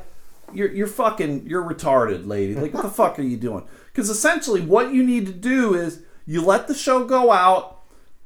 "You're you're fucking you're retarded, lady. Like what the fuck are you doing?" Because essentially, what you need to do is you let the show go out.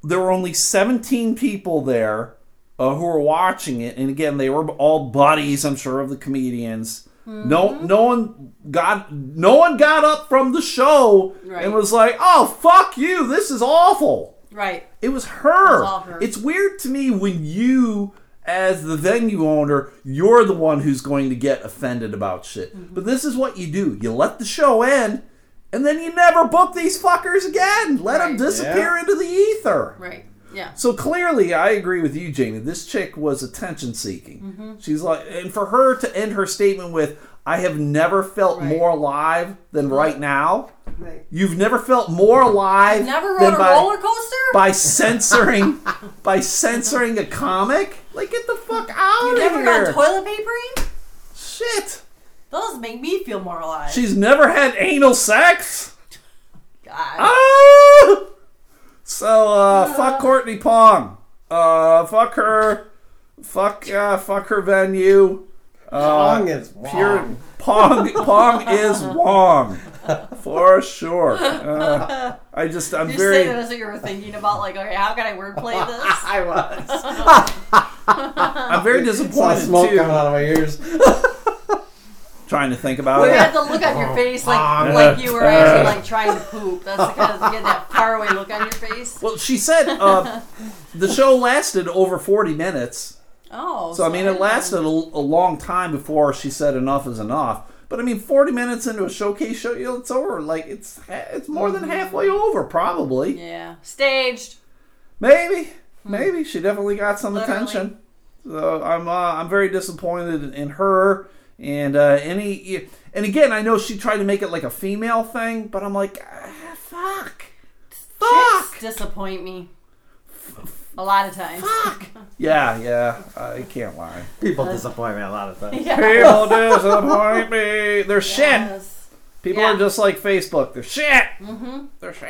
There were only 17 people there uh, who were watching it, and again, they were all buddies, I'm sure, of the comedians. No, no one got no one got up from the show Right. and was like, "Oh, fuck you! This is awful." Right. It was her. It was all her. It's weird to me when you, as the venue owner, you're the one who's going to get offended about shit. Mm-hmm. But this is what you do: you let the show end, and then you never book these fuckers again. Let them Right. disappear into the ether. Right. Yeah. So clearly, I agree with you, Jamie. This chick was attention seeking. Mm-hmm. She's like, and for her to end her statement with, "I have never felt Right. more alive than right now." Right. You've never felt more alive Never than rode a by, roller coaster? by censoring (laughs) by censoring a comic. Like, get the fuck out of here. you of never here! got toilet papering? Shit. Those make me feel more alive. She's never had anal sex. God. Ah! So, uh, fuck Courtney Pong. Uh, fuck her. Fuck, uh, fuck her venue. Uh, Pong is pure. Pong. Pong is (laughs) Wong, for sure. Uh, I just, I'm you very. say that as you were thinking about, like, okay, how can I wordplay (laughs) this? I was. I'm very Saw disappointed smoke too. coming out of my ears. (laughs) Trying to think about You it. You had the look on your face like Wrong. like you were actually like trying to poop. That's the kind of you get that faraway look on your face. Well, she said uh, the show lasted over 40 minutes. Oh, So, I mean, it lasted a, a long time before she said enough is enough. But, I mean, 40 minutes into a showcase show, you know, it's over. Like, it's it's more than halfway over, probably. Yeah, staged. Maybe. Maybe. She definitely got some Literally. attention. So, I'm, uh, I'm very disappointed in her. And uh, any. And again, I know she tried to make it like a female thing, but I'm like, ah, fuck. Fuck. Chicks disappoint me. A lot of times. Fuck. Yeah, yeah. I can't lie. People disappoint me a lot of times. Yeah. People (laughs) disappoint me. They're shit. People Yeah. are just like Facebook. They're shit. Mm-hmm. They're shit.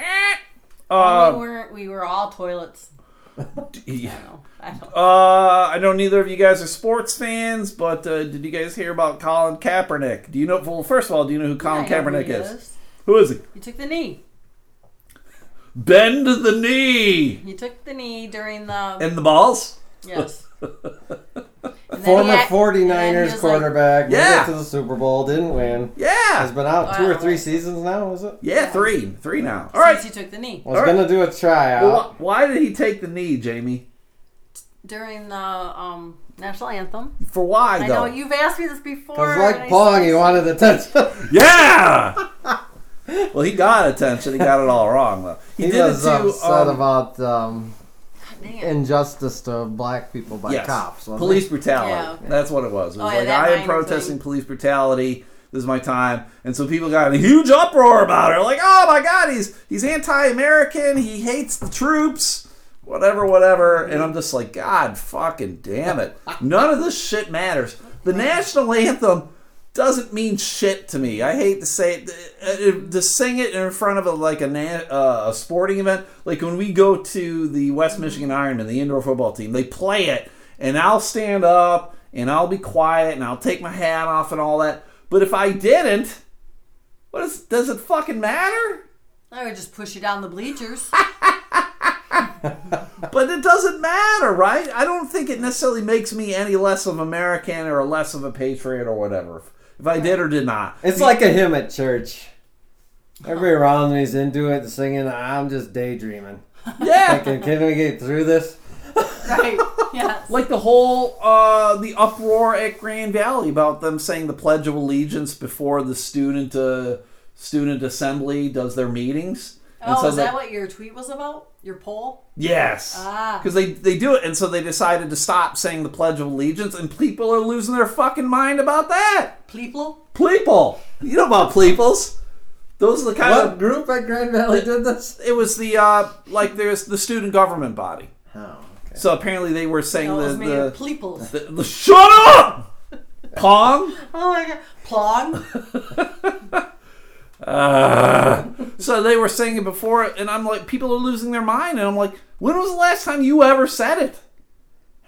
we Uh, weren't. We were all toilets. (laughs) yeah. No, I don't. uh, I know neither of you guys are sports fans, but uh, did you guys hear about Colin Kaepernick? Do you know? Well, first of all, do you know who Colin I know who Kaepernick he is? Who is he? He took the knee. Bend the knee He took the knee during the In the balls. yes. (laughs) Former he had- 49ers quarterback, made Yeah. it to the Super Bowl, didn't win. Yeah. Has been out two or three seasons now, is it? yeah, three, three now. All Like, right. since he took the knee Was All right. gonna do a tryout. Well, why did he take the knee, Jamie? during the um, national anthem. For why I though? know you've asked me this before. Because and like Pong, he wanted attention. Yeah. (laughs) (laughs) well, he got attention. He got it all wrong though. He, he did was it to upset um, about um, Dang injustice to black people by yes, cops. police he? brutality. Yeah. That's what it was. It was Oh, yeah, like that I am protesting thing. police brutality. This is my time, and so people got in a huge uproar about it. Like, oh my god, he's he's anti-American. He hates the troops. Whatever, whatever. And I'm just like, God, fucking damn it. (laughs) None of this shit matters. The national anthem doesn't mean shit to me. I hate to say it. Uh, To sing it in front of a, like a, uh, a sporting event, like when we go to the West Michigan Ironmen, the indoor football team, they play it, and I'll stand up and I'll be quiet and I'll take my hat off and all that. But if I didn't, what is, does it fucking matter? I would just push you down the bleachers. (laughs) (laughs) But it doesn't matter, right? I don't think it necessarily makes me any less of American or less of a patriot or whatever. If I did or did not. It's like a hymn at church. Everybody around me's into it, singing. I'm just daydreaming. Yeah. Thinking, can we get through this? right. Yes. like the whole uh, the uproar at Grand Valley about them saying the Pledge of Allegiance before the student uh, student assembly does their meetings. And Oh, so is they- that what your tweet was about? Your poll? Yes. Ah. Because they, they do it, and so they decided to stop saying the Pledge of Allegiance, and people are losing their fucking mind about that. Pleeple? Pleeple. You know about pleeples. Those are the kind What of. group at Grand Valley did this? It was the, uh, like, there's the student government body. Oh, okay. So apparently they were saying No, it the, made the, of pleeples. the, the. Shut up! (laughs) Pong? Oh my god. Plong? (laughs) Uh, so they were saying it before, and I'm like, people are losing their mind, and I'm like, when was the last time you ever said it?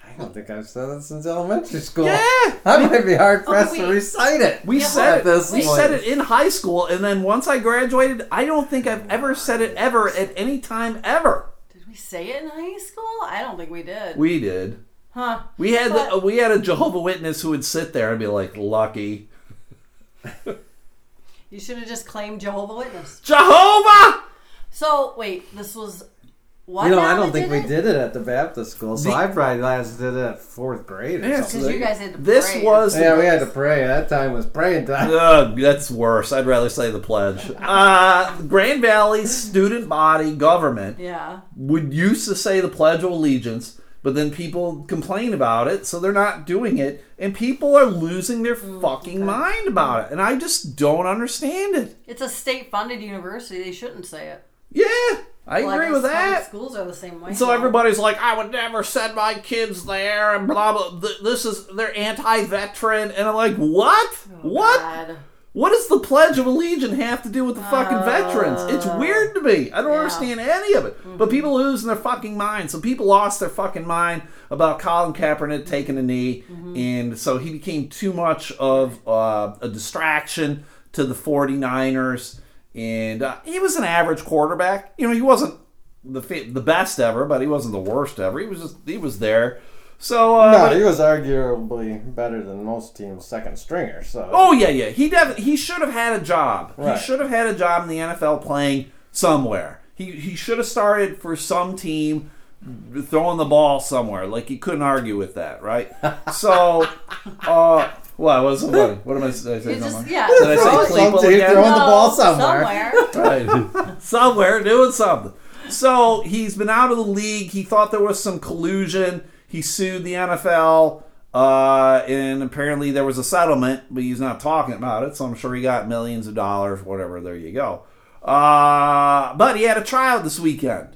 I I don't think I've said it since elementary school. Yeah. (laughs) I might be hard pressed Oh, to recite it. We Yeah, said it. this we point. said it in high school, and then once I graduated, I don't think I've ever said it ever at any time ever. Did we say it in high school? I don't think we did. We did. huh? We had But- the, we had a Jehovah Witness who would sit there and be like, "Lucky (laughs) You should have just claimed Jehovah Witness. Jehovah." So wait, this was what? You know, I don't think did we it? did it at the Baptist school, so The- I probably last did it at fourth grade or Yeah, something. Because you guys had to This pray. was Yeah, we had to pray. That time was praying time. Ugh, that's worse. I'd rather say the pledge. Uh, Grand Valley student body government Yeah. would used to say the Pledge of Allegiance, but then people complain about it, so they're not doing it, and people are losing their mm, fucking okay. mind about it, and I just don't understand it. It's a state-funded university. They shouldn't say it. Yeah, I Well, agree guess with that. Schools are the same way. So everybody's like, I would never send my kids there, and blah blah. This is they're anti-veteran, and I'm like, what? Oh, what? God. What does the Pledge of Allegiance have to do with the fucking veterans? It's weird to me. I don't yeah. understand any of it. But people losing their fucking mind. So people lost their fucking mind about Colin Kaepernick taking a knee, and so he became too much of uh, a distraction to the 49ers. And uh, he was an average quarterback. You know, he wasn't the the best ever, but he wasn't the worst ever. He was just he was there. So uh, No, he was arguably better than most teams' second stringer. So Oh yeah, yeah. He def- he should have had a job. Right. He should have had a job in the NFL playing somewhere. He he should have started for some team throwing the ball somewhere. Like you couldn't argue with that, right? (laughs) So, uh, what was so funny? What am I did I say just yeah. Did I say it- Cleveland Some team again? throwing the No, ball somewhere. (laughs) right. (laughs) somewhere doing something. So he's been out of the league. He thought there was some collusion. He sued the NFL, uh, and apparently there was a settlement, but he's not talking about it. So I'm sure he got millions of dollars, whatever. There you go. Uh, but he had a trial this weekend,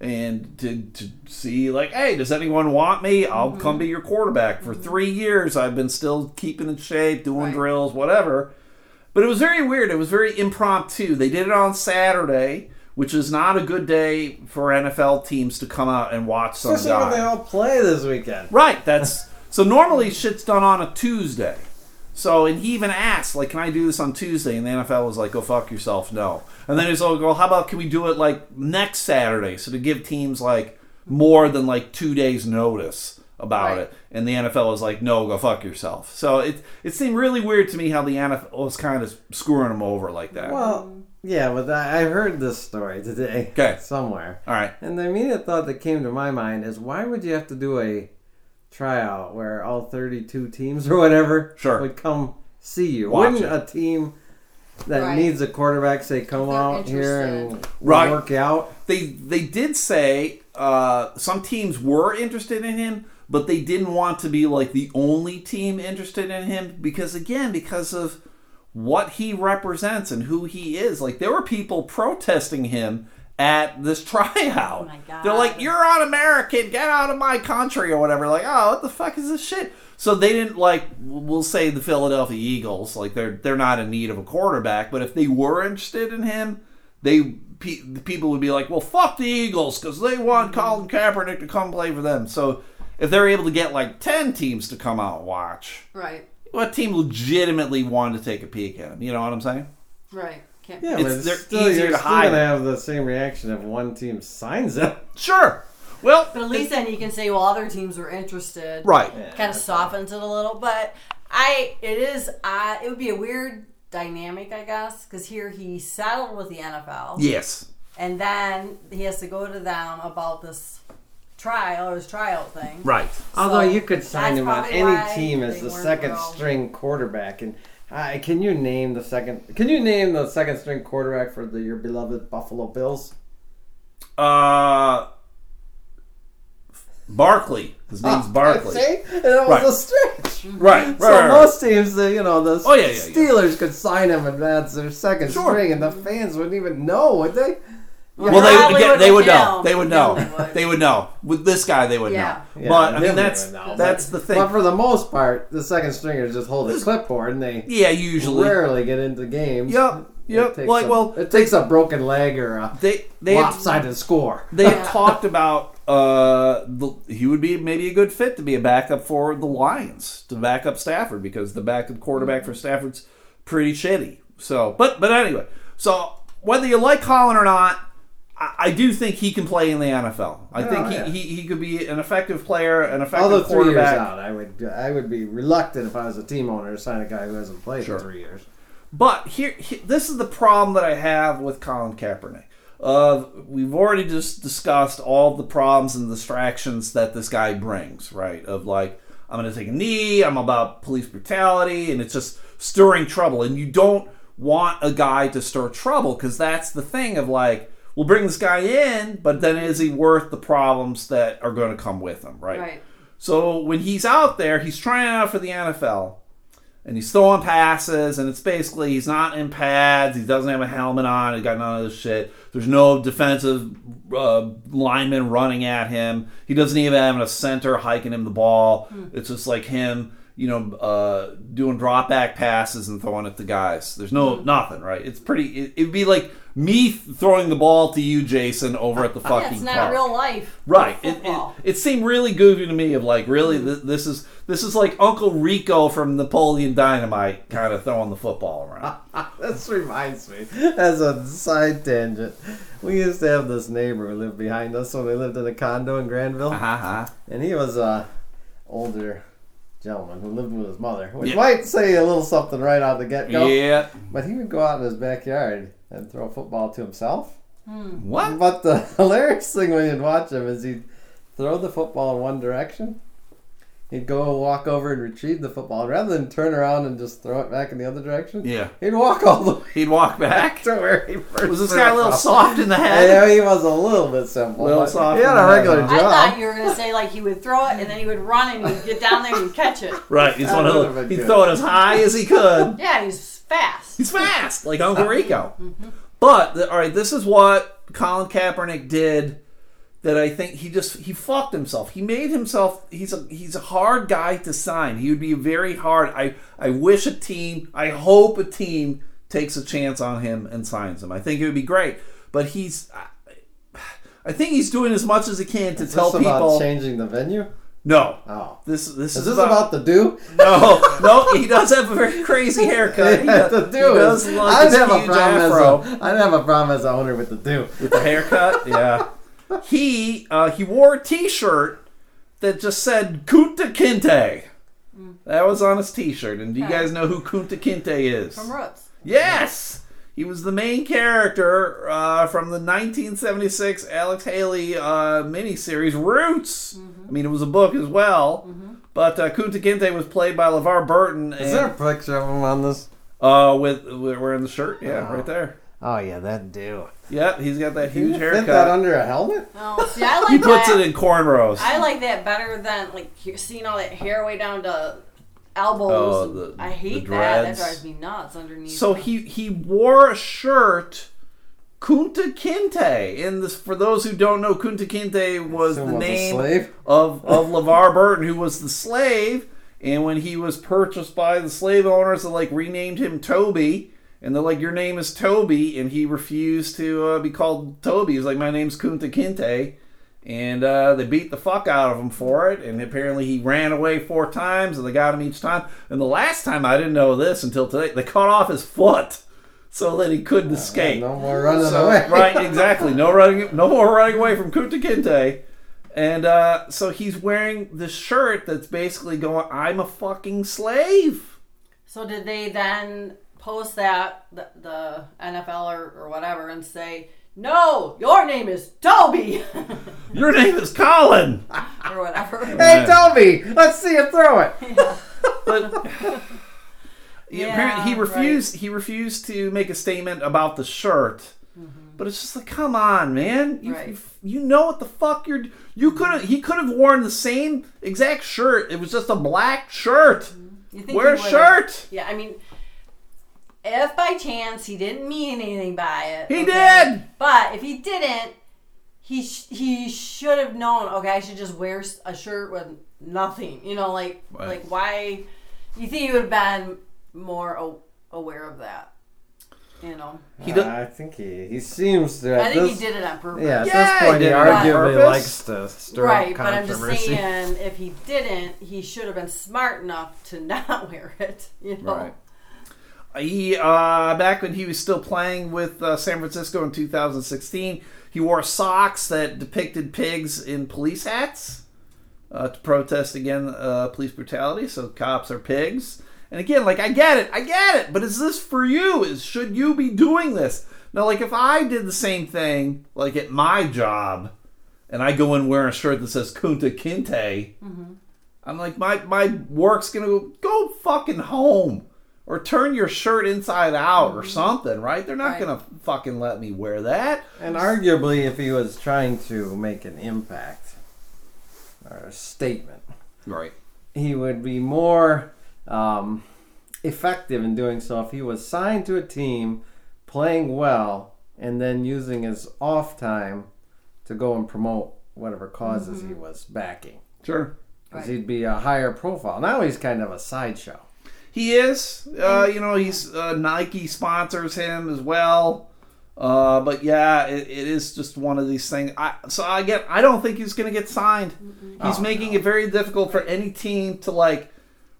and to to see like, hey, does anyone want me? I'll come be your quarterback for three years. I've been still keeping in shape, doing Right. drills, whatever. But it was very weird. It was very impromptu. They did it on Saturday, which is not a good day for NFL teams to come out and watch some Especially when they all play this weekend. Right. That's (laughs) so normally shit's done on a Tuesday. So and he even asked, like, can I do this on Tuesday? And the NFL was like, go fuck yourself, no. And then he's like, well, how about can we do it like next Saturday? So to give teams like more than like two days notice about Right. it. And the NFL was like, no, go fuck yourself. So it it seemed really weird to me how the NFL was kind of screwing them over like that. Well, yeah, but I I heard this story today. Okay. (laughs) Somewhere. All right. And the immediate thought that came to my mind is why would you have to do a tryout where all 32 teams (laughs) or whatever Sure. would come see you? Watch Wouldn't it. a team that Right. needs a quarterback say, come They're out here and. Right. work out? they they did say uh, some teams were interested in him, but they didn't want to be like the only team interested in him because again, because of what he represents and who he is. Like there were people protesting him at this (laughs) tryout. Oh my God. They're like, "You're un-American. Get out of my country," or whatever. Like, oh, what the fuck is this shit? So they didn't like. We'll say the Philadelphia Eagles. Like they're they're not in need of a quarterback, but if they were interested in him, they pe- the people would be like, "Well, fuck the Eagles because they want mm-hmm. Colin Kaepernick to come play for them." So if they're able to get like ten teams to come out and watch, Right. What team legitimately wanted to take a peek at him? You know what I'm saying? Right. Can't Yeah, It's- but it's they're still, easier you're to still hide. going to have the same reaction if one team signs him. Sure. Well, But at least then you can say, well, other teams were interested. right. Kind of softens it a little. But I, it is, I it would be a weird dynamic, I guess, because here he settled with the NFL, Yes. and then he has to go to them about this trial or his trial thing. Right. Although you could sign that's him on probably any team as they the weren't second real- string quarterback, and uh, can you name the second? Can you name the second string quarterback for the, your beloved Buffalo Bills? Uh, Barkley. His name's Barkley. See, and it was Right. a stretch. Right. Right. So right, right. most teams, the you know the Oh, yeah, yeah, yeah. Steelers could sign him and that's their second Sure. string, and the fans wouldn't even know, would they? Well, they Probably would get, they would know. They would know. They would. They would know. With this guy, they would Yeah. know. Yeah, but I him mean, they that's would know. that's the thing. But for the most part, the second stringers just hold a clipboard and they yeah, usually rarely get into games. Yep, It yep. takes Like, a- well, it takes a broken leg or a they they had, lopsided score. they had (laughs) talked about uh the, he would be maybe a good fit to be a backup for the Lions to back up Stafford because the backup quarterback for Stafford's pretty shitty. So, but but anyway, so whether you like Colin or not. I I do think he can play in the NFL. I Oh, think he, yeah. he, he could be an effective player, an effective Although three years quarterback. out, I would I would be reluctant if I was a team owner to sign a guy who hasn't played Sure. for three years. But here, he- this is the problem that I have with Colin Kaepernick. Uh, we've already just discussed all the problems and distractions that this guy brings, right? Of like, I'm going to take a knee, I'm about police brutality, and it's just stirring trouble. And you don't want a guy to stir trouble because that's the thing of like, we'll bring this guy in, but then is he worth the problems that are going to come with him, right? Right. So when he's out there, he's trying out for the NFL and he's throwing passes, and it's basically he's not in pads, he doesn't have a helmet on, he got none of this shit. There's no defensive uh, lineman running at him. He doesn't even have a center hiking him the ball. It's just like him, you know, uh, doing drop back passes and throwing at the guys. There's no nothing, right? It's pretty. It, it'd be like me throwing the ball to you, Jason, over at the fucking. (laughs) Yeah, it's not park. real life. Right. It, it, it seemed really goofy to me of like, really, th- this is this is like Uncle Rico from Napoleon Dynamite kind of throwing the football around. (laughs) this reminds me, as a side tangent, we used to have this neighbor who lived behind us when we lived in a condo in Grandville, Uh-huh. and he was a older gentleman who lived with his mother, which Yeah. might say a little something right out the get go. Yeah. But he would go out in his backyard and throw a football to himself. Hmm. What? But the (laughs) hilarious thing when you'd watch him is he'd throw the football in one direction. He'd go walk over and retrieve the football. Rather than turn around and just throw it back in the other direction, Yeah. he'd walk all the way He'd walk back. (laughs) to where he first Was this guy a little from. soft in the head? Yeah, he was a little bit simple. Little but soft He had a the head, regular huh? I thought you were gonna say like he would throw it and then he would run and he'd get down there and catch it. (laughs) Right. He's one of would've the, been he'd throw it as high as he could. (laughs) Yeah, he's fast. He's fast, like Uncle Rico. But all right, this is what Colin Kaepernick did. That I think he just he fucked himself. He made himself. He's a he's a hard guy to sign. He would be very hard. I I wish a team. I hope a team takes a chance on him and signs him. I think it would be great. But he's. I, I think he's doing as much as he can to Is tell about people. changing the venue? No, Oh. this this Is is, this about the do? no, no, he does have a very crazy haircut. He, (laughs) Yeah, does, the he do does is. I'd have a problem afro as a. I'd have a problem as a owner with the do. with the haircut. Yeah, he uh, he wore a T-shirt that just said Kunta Kinte. That was on his T-shirt. And do you Okay. guys know who Kunta Kinte is? From Roots. Yes, he was the main character uh, from the 1976 Alex Haley uh, miniseries Roots. Mm-hmm. I mean, it was a book as well. But uh, Kunta Kinte was played by LeVar Burton. Is and- there a picture of him on this? Uh, with with- wearing the shirt, yeah, Oh. right there. Oh yeah, that do. Yep, he's got that huge you fit that haircut. under a helmet? Oh, see, I like He puts that. it in cornrows. I like that better than like seeing all that hair way down to elbows. Oh, the- I hate the that. That drives me nuts underneath. So he he wore a shirt, Kunta Kinte. And this, for those who don't know, Kunta Kinte was the Assume was name slave? of of LeVar Burton, who was the slave. And when he was purchased by the slave owners, they like renamed him Toby. And they're like, "Your name is Toby," and he refused to uh, be called Toby. He's like, "My name's Kunta Kinte," and uh, they beat the fuck out of him for it. And apparently, he ran away four times, and they got him each time. And the last time, I didn't know this until today. They cut off his foot so that he couldn't escape. No more running So- away. (laughs) right, exactly. No running, no more running away from Kunta Kinte. And uh, so he's wearing this shirt that's basically going, "I'm a fucking slave." So did they then post that the, the NFL or, or whatever and say, "No, your name is Toby" (laughs) Your name is Colin. or whatever? (laughs) Hey Toby, let's see you throw it. But (laughs) he, Yeah, apparently he refused. He refused to make a statement about the shirt. Mm-hmm. But it's just like, come on, man! You, Right. you know what the fuck you're. You could have. He could have worn the same exact shirt. It was just a black shirt. Mm-hmm. You think Wear a shirt. Yeah, I mean, if by chance he didn't mean anything by it, He okay? did! But if he didn't, he sh- he should have known. Okay, I should just wear a shirt with nothing. You know, like Right. like why? You think he would have been more a- aware of that? You know, He do- I think he he seems to. At I think this, he did it on purpose. Yeah, at Yeah, this point, he did it on arguably purpose. likes to stir Right, up but I'm just saying, if he didn't, he should have been smart enough to (laughs) not wear it. You know, Right. He uh, back when he was still playing with uh, San Francisco in 2016, he wore socks that depicted pigs in police hats uh, to protest again uh, police brutality. So cops are pigs. And again, like I get it, I get it, but is this for you? Is should you be doing this? Now, like if I did the same thing, like at my job, and I go in wearing a shirt that says Kunta Kinte, I'm like, my my work's gonna go, go fucking home. Or turn your shirt inside out or something, right? They're not Right. gonna fucking let me wear that. And arguably, if he was trying to make an impact or a statement, Right. he would be more um, effective in doing so if he was signed to a team, playing well, and then using his off time to go and promote whatever causes he was backing. Sure. Because Right. he'd be a higher profile. Now he's kind of a sideshow. He is. Uh, you know, he's uh, Nike sponsors him as well. Uh, but yeah, it, it is just one of these things. I, so I get. I don't think he's going to get signed. He's Oh, making it very difficult for any team to like.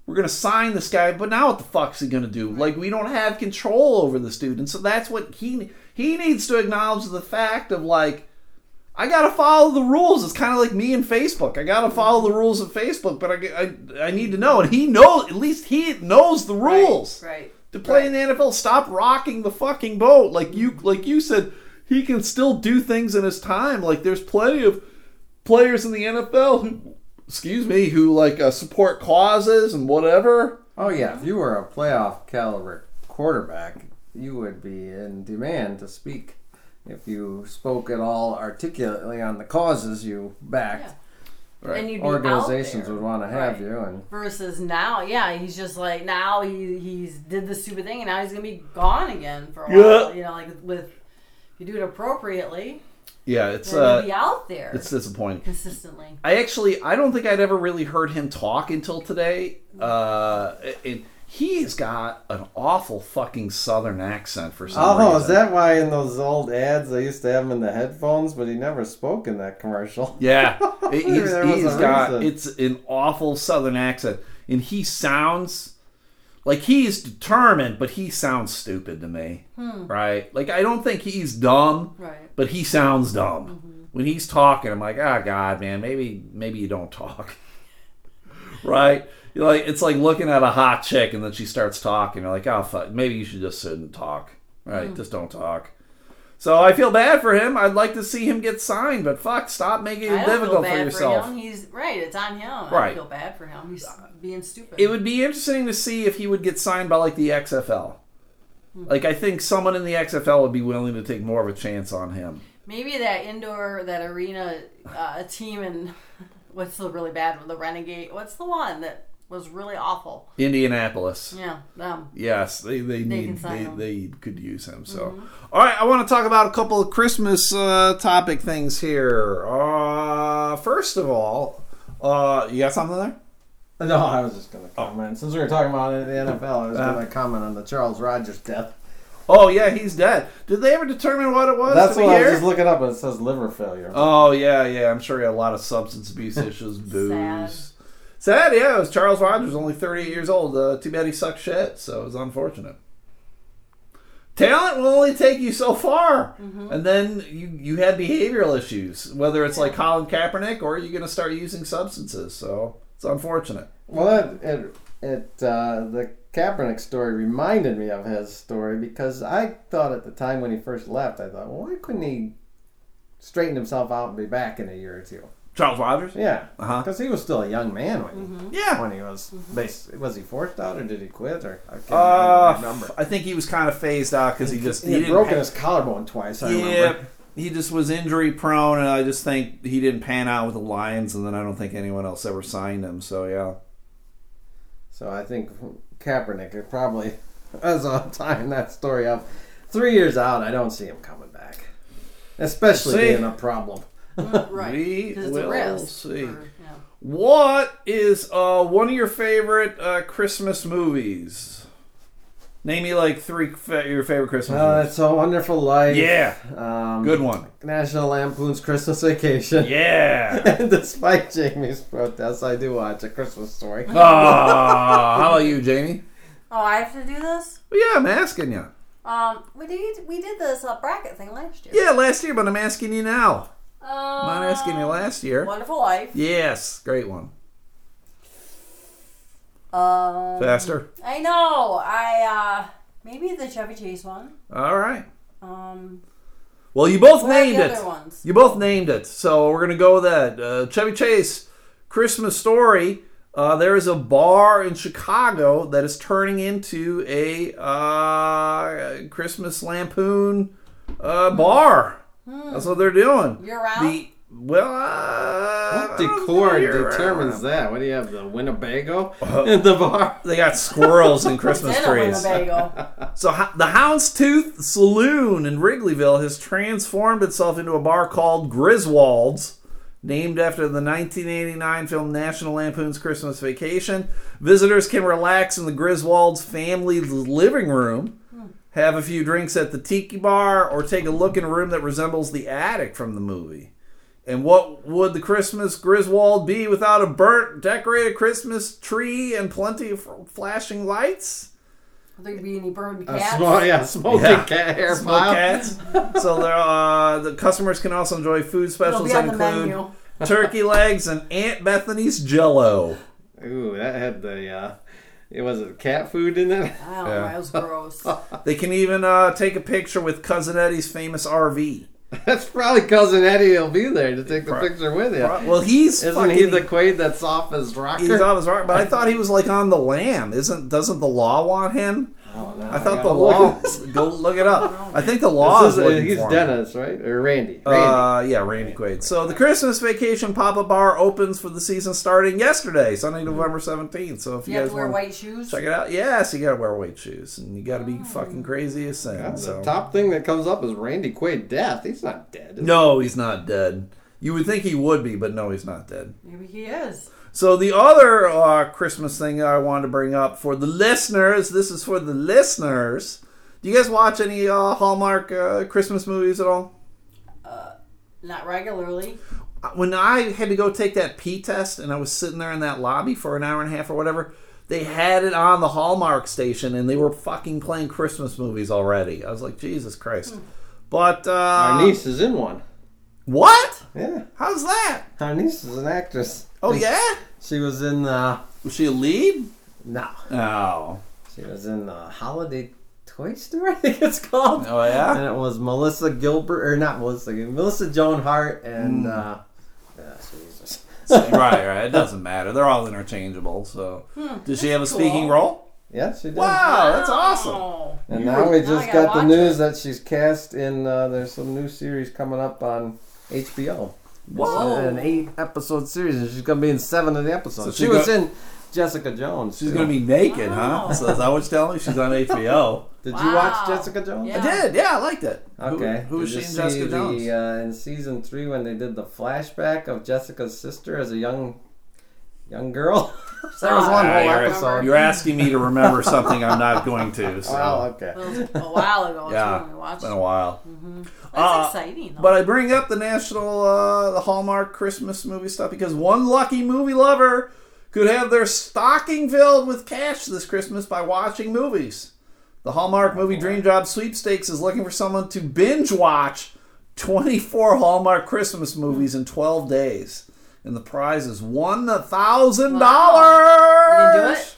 We're going to sign this guy, but now what the fuck's he going to do? Like we don't have control over this dude, and so that's what he he needs to acknowledge the fact of like. I gotta follow the rules. It's kind of like me and Facebook. I gotta follow the rules of Facebook, but I, I, I need to know, and he knows. At least he knows the rules Right. right. to play in the NFL. Stop rocking the fucking boat. Like you, like you said, he can still do things in his time. Like there's plenty of players in the NFL who, excuse me, who like uh, support causes and whatever. Oh yeah, if you were a playoff caliber quarterback, you would be in demand to speak. If you spoke at all articulately on the causes you backed, Yeah. Right. And you'd be organizations out there. would want to have Right. you. And Versus now, yeah, he's just like now he he's did the stupid thing and now he's gonna be gone again for a Yeah. while. You know, like with if you do it appropriately, Yeah, it's uh, be out there it's disappointing. consistently. I actually, I don't think I'd ever really heard him talk until today. Uh, and he's got an awful fucking southern accent for some oh, reason. Oh, is that why in those old ads they used to have him in the headphones, but he never spoke in that commercial? Yeah, (laughs) he's, There was he's a got reason. it's an awful southern accent, and he sounds like he's determined, but he sounds stupid to me. Hmm. Right? Like I don't think he's dumb, Right. but he sounds dumb mm-hmm. when he's talking. I'm like, oh god, man, maybe maybe you don't talk. (laughs) right? You're like it's like looking at a hot chick, and then she starts talking. You're like, oh fuck, maybe you should just sit and talk. Right? Just don't talk. So I feel bad for him. I'd like to see him get signed, but fuck, stop making I it difficult bad for yourself. him. He's right. It's on him. I Right. don't feel bad for him. He's being stupid. It would be interesting to see if he would get signed by like the XFL. Like I think someone in the XFL would be willing to take more of a chance on him. Maybe that indoor, that arena uh, team and (laughs) what's the really bad one? The Renegade. What's the one that was really awful? Indianapolis. Yeah, them. Yes, they they can need they, him. they could use him. So, all right, I want to talk about a couple of Christmas uh, topic things here. Uh, first of all, uh, you got something there? No, I was just going to comment. Since we were talking about in the NFL, I was Uh, going to comment on the Charles Rogers death. Oh yeah, he's dead. Did they ever determine what it was? That's Did we what I was just looking up, and it says liver failure. Oh yeah, yeah. I'm sure he had a lot of substance abuse issues, (laughs) booze. Sad. Sad, yeah. It was Charles Rogers, only 38 years old. Uh, too bad he sucked shit, so it was unfortunate. Talent will only take you so far, and then you you had behavioral issues. Whether it's like Colin Kaepernick or you're going to start using substances, so it's unfortunate. Well, it, it, it uh, the Kaepernick story reminded me of his story because I thought at the time when he first left, I thought, well, why couldn't he straighten himself out and be back in a year or two? Charles Rogers, Yeah, Uh-huh. because he was still a young man when he, yeah. when he was bas- was he forced out or did he quit or I can't Uh, remember. I think he was kind of phased out because he just He, he, had didn't broken pa- his collarbone twice. I Yeah, remember. he just was injury prone, and I just think he didn't pan out with the Lions, and then I don't think anyone else ever signed him. So yeah, So I think Kaepernick it probably (laughs) as I'm tying that story up. Three years out, I don't see him coming back, especially See? being a problem. (laughs) right. We 'Cause it's a will risk see. for- yeah. What is uh, one of your favorite uh, Christmas movies? Name me like three fa- your favorite Christmas Uh, movies. it's a Wonderful Life. Yeah, Um, good one. National Lampoon's Christmas Vacation. (laughs) Yeah. And (laughs) despite Jamie's protests, I do watch A Christmas Story. How about you, Jamie? Oh, I have to do this. Well, yeah, I'm asking you. Um, we did we did this uh, bracket thing last year. Yeah, last year, but I'm asking you now. Um, not asking you last year. Wonderful Life. Yes, great one. Um, Faster. I know. I uh maybe the Chevy Chase one. All right. Um, Well, you both are named the it. other ones? You both named it, so we're gonna go with that. Uh, Chevy Chase, Christmas Story. Uh, there is a bar in Chicago that is turning into a uh, Christmas Lampoon uh, bar. That's what they're doing. Year round? The well, uh, What decor determines round. that? What do you have, the Winnebago in (laughs) the bar? They got squirrels and (laughs) Christmas in trees. (laughs) So ho- the Houndstooth Saloon in Wrigleyville has transformed itself into a bar called Griswold's, named after the 1989 film National Lampoon's Christmas Vacation. Visitors can relax in the Griswold's family living room, have a few drinks at the tiki bar, or take a look in a room that resembles the attic from the movie. And what would the Christmas Griswold be without a burnt, decorated Christmas tree and plenty of flashing lights? Will there be any burned cats? small, yeah, smoking Yeah. cat hair Smoke cats. (laughs) so there, uh, the customers can also enjoy food specials be that include menu. turkey legs and Aunt Bethany's Jello. Ooh, that had the, uh, it was it cat food in it? I don't Yeah. know. It was gross. (laughs) They can even uh, take a picture with Cousin Eddie's famous RV. That's probably cousin Eddie He'll be there to take the Pro- picture with you. Well, he's Isn't fucking, he the Quaid that's off his rocker? He's off his rock, but I (laughs) thought he was like on the lam. Isn't doesn't the law want him? Oh, no, I thought the gotta law. look. (laughs) go look it up. (laughs) I think the law is is- he's for him. Dennis, right? Or Randy? Randy. Uh, yeah, Randy Quaid. So the Christmas Vacation Pop-Up Bar opens for the season starting yesterday, Sunday, November seventeenth. So if you, You have guys to wear want white shoes. check it out, yes, you gotta wear white shoes and you gotta be fucking crazy as sin. Yeah, the top thing that comes up is Randy Quaid death. He's not dead. is No, he's not dead. You would think he would be, but no, he's not dead. Maybe he is. So the other uh, Christmas thing I wanted to bring up for the listeners, this is for the listeners. Do you guys watch any uh, Hallmark uh, Christmas movies at all? Not regularly. when I had to go take that P test and I was sitting there in that lobby for an hour and a half or whatever, they had it on the Hallmark station and they were fucking playing Christmas movies already. I was like, Jesus Christ. But uh Our niece is in one. What? Yeah. How's that? Our niece is an actress. Oh yeah? She was in uh Was she a lead? no. Oh. She was in the Holiday Toy Store, (laughs) I think it's called. Oh yeah? And it was Melissa Gilbert or not Melissa Melissa Joan Hart and Hmm. uh yeah, Jesus. (laughs) right, right. It doesn't matter. They're all interchangeable. So did she have a cool. speaking role? Yeah, she did. Wow, that's awesome. And You now were- we just I got the news it. that she's cast in. Uh, there's some new series coming up on HBO. Whoa. An eight episode series, and she's gonna be in seven of the episodes. So she she was go- in Jessica Jones. She's too. gonna be naked, huh? Wow. So is that what you're telling me? She's on (laughs) HBO. Did you watch Jessica Jones? Yeah. I did, yeah, I liked it. Okay. Who, was Did she you in see Jessica Jones? Uh, in season three, when they did the flashback of Jessica's sister as a young, young girl. there was one Ah, whole you're, episode. you're asking me to remember something I'm not going to. So. Oh, okay. It was a while ago. yeah, Yeah. When we watched. it's been a while. That's Uh, exciting. Though. But I bring up the national, uh, the Hallmark Christmas movie stuff because one lucky movie lover could have their stocking filled with cash this Christmas by watching movies. The Hallmark Movie Dream Job Sweepstakes is looking for someone to binge watch 24 Hallmark Christmas movies in 12 days. And the prize is $1,000. You do it?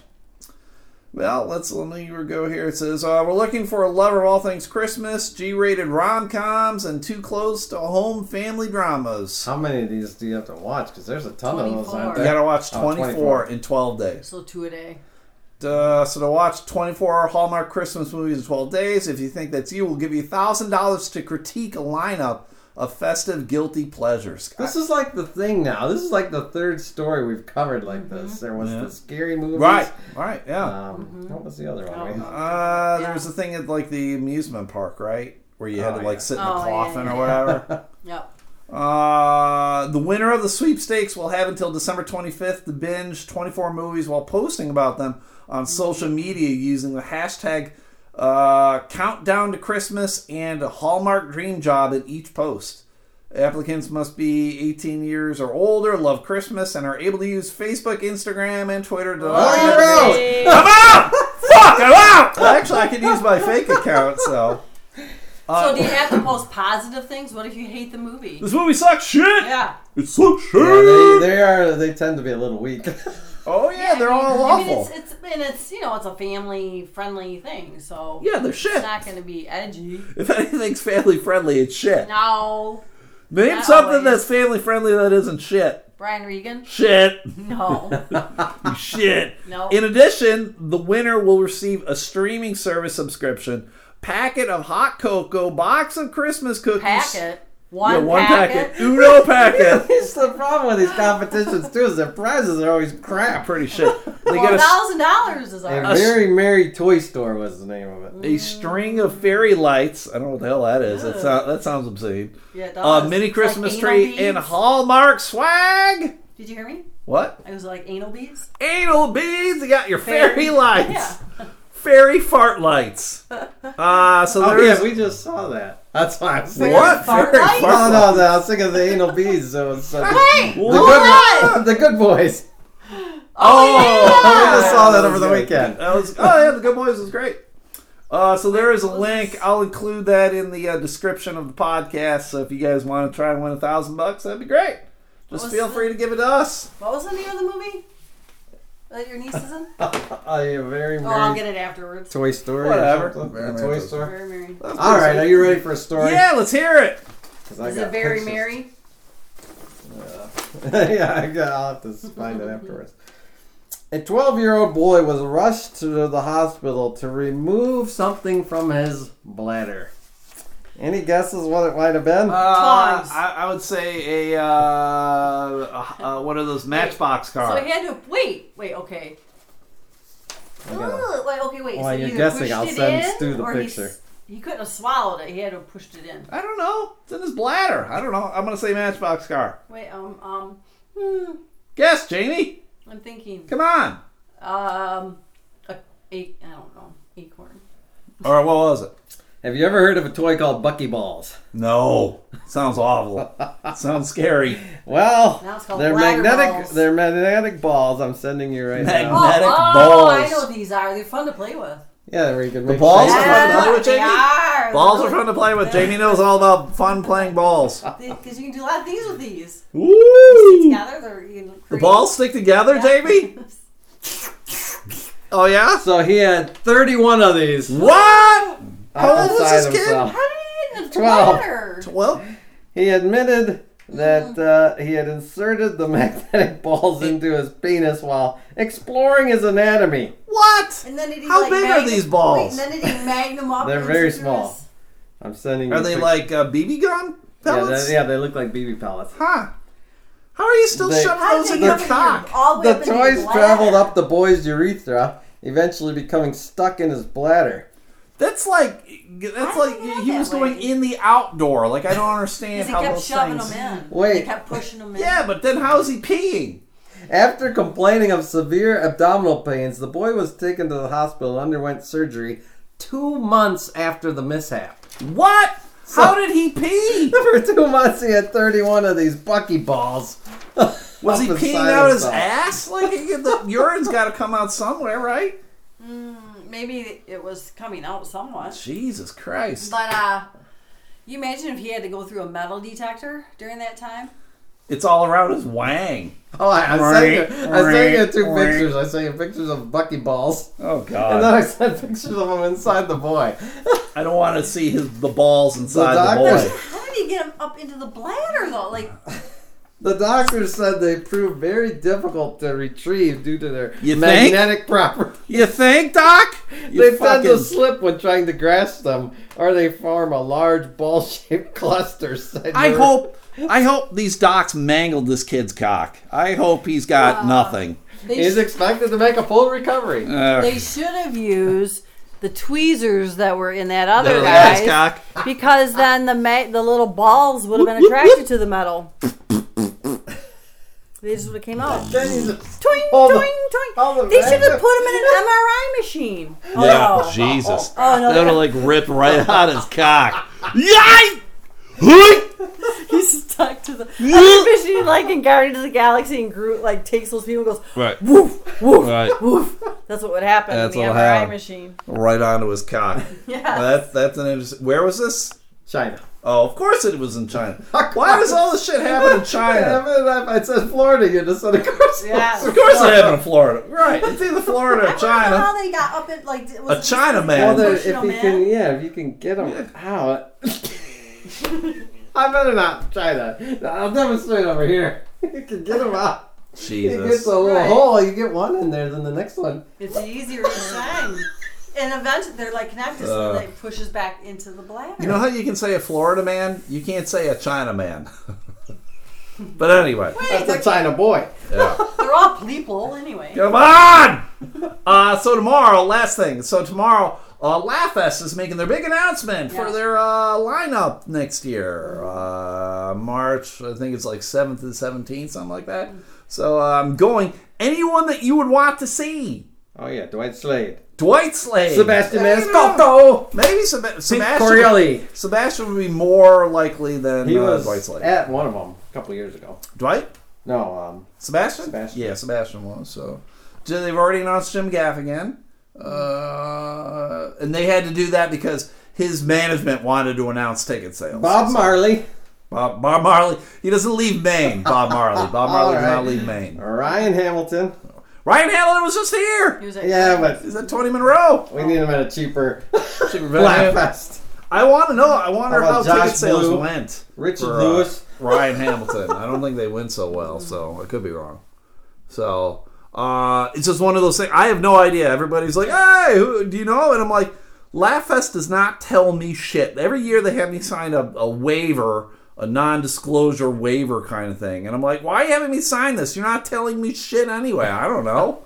Well, let's let me go here. It says uh, we're looking for a lover of all things Christmas, G-rated rom-coms, and too close to home family dramas. How many of these do you have to watch? Because there's a ton of those, 24. aren't You gotta watch Oh, 24, 24. in 12 days. so two a day. Uh, so to watch 24 Hallmark Christmas movies in 12 days, if you think that's you, we'll give you $1,000 to critique a lineup of festive guilty pleasures. This is like the thing now. This is like the third story we've covered like Mm-hmm. this. There was Yeah. the scary movies. right, right, yeah. Um, What was the other one? Oh. We- Uh, Yeah. there was a thing at like the amusement park, right, where you had Oh, to like yeah. sit in a Oh, yeah, coffin yeah, or whatever. (laughs) Yep. Uh, the winner of the sweepstakes will have until December 25th to binge 24 movies while posting about them on social media using the hashtag uh, countdown to Christmas and a Hallmark dream job in each post. Applicants must be 18 years or older, love Christmas, and are able to use Facebook, Instagram, and Twitter to. Oh, you're out! Hey. I'm out! Fuck, I'm out! Actually, I can use my fake account, so. Uh, So do you have to post positive things? What if you hate the movie? this movie sucks shit! Yeah. It sucks shit! Yeah, they, they are. They tend to be a little weak. (laughs) Oh yeah, they're I mean, all I mean, awful. it's, it's and it's you know it's a family friendly thing, so yeah, they're shit. it's not going to be edgy. If anything's family friendly, it's shit. No, Name not something always. that's family friendly that isn't shit. Brian Regan. Shit. No, (laughs) shit. no. In addition, the winner will receive a streaming service subscription, packet of hot cocoa, box of Christmas cookies. packet. One, Yeah, one packet. packet. (laughs) Uno packet. (laughs) it's the problem with these competitions too. Is their prizes are always crap. Pretty shit. They get a, (laughs) thousand dollars is A ours. very merry toy store was the name of it. a string of fairy lights. I don't know what the hell that is. That, Ugh. sound, that sounds obscene. Yeah, it A does. mini It's Christmas like tree anal and. Hallmark swag. Did you hear me? What? It was like anal beads. Anal beads. You got your fairy, Fairy- lights. Yeah. Fairy fart lights. Uh, so Oh yeah, we just saw that. That's why I'm saying. what? Fart Fairy fart No, no, no, I was thinking of the anal beads. So it's uh, the, Hey, the, good, on. the good boys. Oh, yeah. we just saw that that over the good. weekend. That was oh yeah, the Good Boys was great. Uh, so there is a link. I'll include that in the uh, description of the podcast. So if you guys want to try and win a thousand bucks, that'd be great. Just was feel the- free to give it to us. What was the name of the movie that your niece is in? Oh, yeah, very Oh, I'll merry get it afterwards. Toy Story. Whatever. Something. Very A Merry Toy Toy Store. Very merry. All right, are you ready for a story? Yeah, let's hear it. 'Cause I Is got it very pictures. merry? (laughs) yeah, I got, I'll have to find it afterwards. A 12 year old boy was rushed to the hospital to remove something from his bladder. Any guesses what it might have been? Uh, I, I would say a, uh, uh, uh, one of those Matchbox So cars. he had to wait. Wait. Okay. I Ugh, wait. Okay. Wait. While so you're guessing, pushed I'll it send in, Stu the or picture. He couldn't have swallowed it. He had to have pushed it in. I don't know. It's in his bladder. I don't know. I'm gonna say Matchbox car. Wait. Um. Um. Hmm. Guess, Jamie. I'm thinking. Come on. Um. A, a I don't know. Acorn. All right, what was it? Have you ever heard of a toy called Buckyballs? No. Sounds awful. Sounds scary. Well, Now it's called they're bladder magnetic. balls. They're magnetic balls. I'm sending you right Mag- now. Oh, Magnetic oh, balls. I know what these are. They're fun to play with. Yeah, where you can make balls faces. are fun to play with, they Jamie? are. Balls are fun to play with. Jamie knows all about fun playing balls. (laughs) Because you can do a lot of things with these. Woo! Together, they're you can The balls stick together, Yeah. Jamie? (laughs) Oh yeah? So he had 31 of these. What? How old was inside this kid? himself. How did he get in the 12. bladder? Well, He admitted that uh, he had inserted the (laughs) magnetic balls into his penis while exploring his anatomy. what? And then did he How How like big are magnum- these Wait, balls? and then did he magnum (laughs) up? They're and very stick small. his- I'm sending. Are you they pic- like uh, BB gun Yeah, pellets? they- yeah, they look like BB pellets. Huh. How are you still They- shoving How those did in they your get cock? all the way up into your toys bladder? traveled up the boy's urethra, eventually becoming stuck in his bladder. That's like that's like do they have he that was way? going in the outdoor. Like I don't (laughs) understand Because he how kept those shoving things. them in. Wait. They kept pushing them in. Yeah, but then how's he peeing? After complaining of severe abdominal pains, the boy was taken to the hospital and underwent surgery two months after the mishap. What? how did he pee? (laughs) For two months, he had 31 of these bucky balls. (laughs) Was he peeing inside out his himself. ass? Like the urine's got to come out somewhere, right? Mm, maybe it was coming out somewhat. Jesus Christ! But uh, you imagine if he had to go through a metal detector during that time? It's all around his wang. Oh, I, I sent you, I sent you two pictures. I sent you pictures of bucky balls. Oh God! And then I sent pictures of him inside the boy. (laughs) I don't want to see his the balls inside the, doctors- boy. How did he get him up into the bladder though? Like, The doctors said they proved very difficult to retrieve due to their You think? magnetic properties. You think, Doc? You They tend fucking- to slip when trying to grasp them, or they form a large ball-shaped (laughs) cluster. said I hope. I hope these docs mangled this kid's cock. I hope he's got nothing. He's sh- expected to make a full recovery. Uh, they should have used the tweezers that were in that other little guy's cock. because then the ma- the little balls would have been attracted to the metal. They just would have came out. Then he's Twing, Hold twing, twing. Hold on, They should have put him in an (laughs) MRI machine. Yeah, Oh. Jesus. Oh no, That'll they- like rip right out his (laughs) cock. Yay! (laughs) He's stuck to the MRI machine like in Guardians of the Galaxy and Groot like takes those people and goes Right. woof woof Right. woof. That's what would happen That's in the what'll MRI happen. machine. Right onto his cock. Yeah. That's that's an interesting. Where was this? China. Oh, of course it was in China. (laughs) Why does all this shit happen (laughs) in China? I said Florida. You just said, of course. Yeah. Of course it happened in Florida. Right. It's either Florida or I don't know how they got up at like A was it China man. Well, if them you in? can, yeah, if you can get them out. (laughs) I better not try that. I'll demonstrate over here. You can get them out. You get Jesus. the little Right. hole. You get one in there, then the next one. It's easier to sign. And eventually they're like connected, so Uh. it pushes back into the bladder. You know how you can say a Florida man? You can't say a China man. (laughs) but anyway. Wait, That's a they're, China boy. Yeah. (laughs) they're all people anyway. Come on! Uh, so tomorrow, last thing. So tomorrow, uh, LaughFest is making their big announcement for Yeah. their uh, lineup next year. Uh, March, I think it's like 7th to the 17th, something like that. So uh, I'm going. Anyone that you would want to see. Oh yeah, Dwight Slade, Dwight Slade. Sebastian Yeah, Maniscalco, Maybe Seb- Sebastian. Corielli. Sebastian would be more likely than He uh, was Dwight Slade. at one of them a couple years ago. Dwight? No, um, Sebastian? Sebastian. Yeah, Sebastian was. So So they've already announced Jim Gaffigan. Uh, and they had to do that because his management wanted to announce ticket sales. Bob So- Marley, Bob, Bob Marley. He doesn't leave Maine, Bob Marley. Bob (laughs) Marley does not Alright. leave Maine. Ryan Hamilton. Ryan Hamilton was just here. He was at Yeah, but He's at 20 Monroe. we need him at a cheaper Cheaper Laugh venue. Fest. I want to know. I wonder How how, about ticket Josh sales Blue? went. Richard for, uh, Lewis. (laughs) Ryan Hamilton. I don't think they went so well, so I could be wrong. So uh, it's just one of those things. I have no idea. Everybody's like, "Hey, who, do you know?" And I'm like, "LaughFest does not tell me shit." Every year they have me sign a, a waiver, a non-disclosure waiver kind of thing, and I'm like, "Why are you having me sign this? You're not telling me shit anyway." I don't know.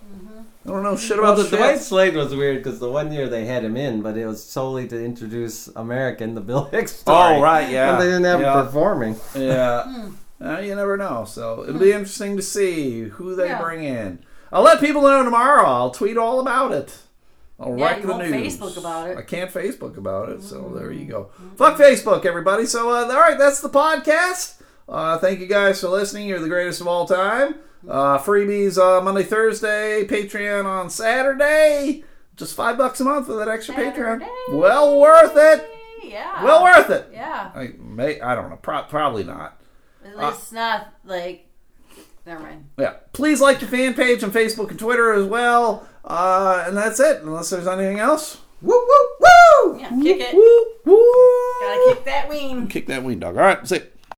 I don't know shit Well, about the shit. Dwight Slade was weird because the one year they had him in, but it was solely to introduce American, the Bill Hicks story. Oh right, yeah. And they didn't have yeah. him performing. Yeah. Uh, you never know. So it'll be interesting to see who they Yeah. bring in. I'll let people know tomorrow. I'll tweet all about it. I'll Yeah, wreck the news. Facebook about it. I can't Facebook about it, so there you go. Fuck Facebook, everybody. So, uh, all right, that's the podcast. Uh, thank you guys for listening. You're the greatest of all time. Uh, freebies uh, Monday, Thursday, Patreon on Saturday. Just five bucks a month for that extra Patreon. Well worth it. Yeah. Well worth it. Yeah. I may. I don't know. Pro- probably not. At least it's not like. Never mind. Yeah. Please like the fan page on Facebook and Twitter as well. Uh, and that's it. Unless there's anything else. Woo woo woo! Yeah, kick it. Woo woo! Gotta kick that wing. Kick that wing dog. All right. See. ya.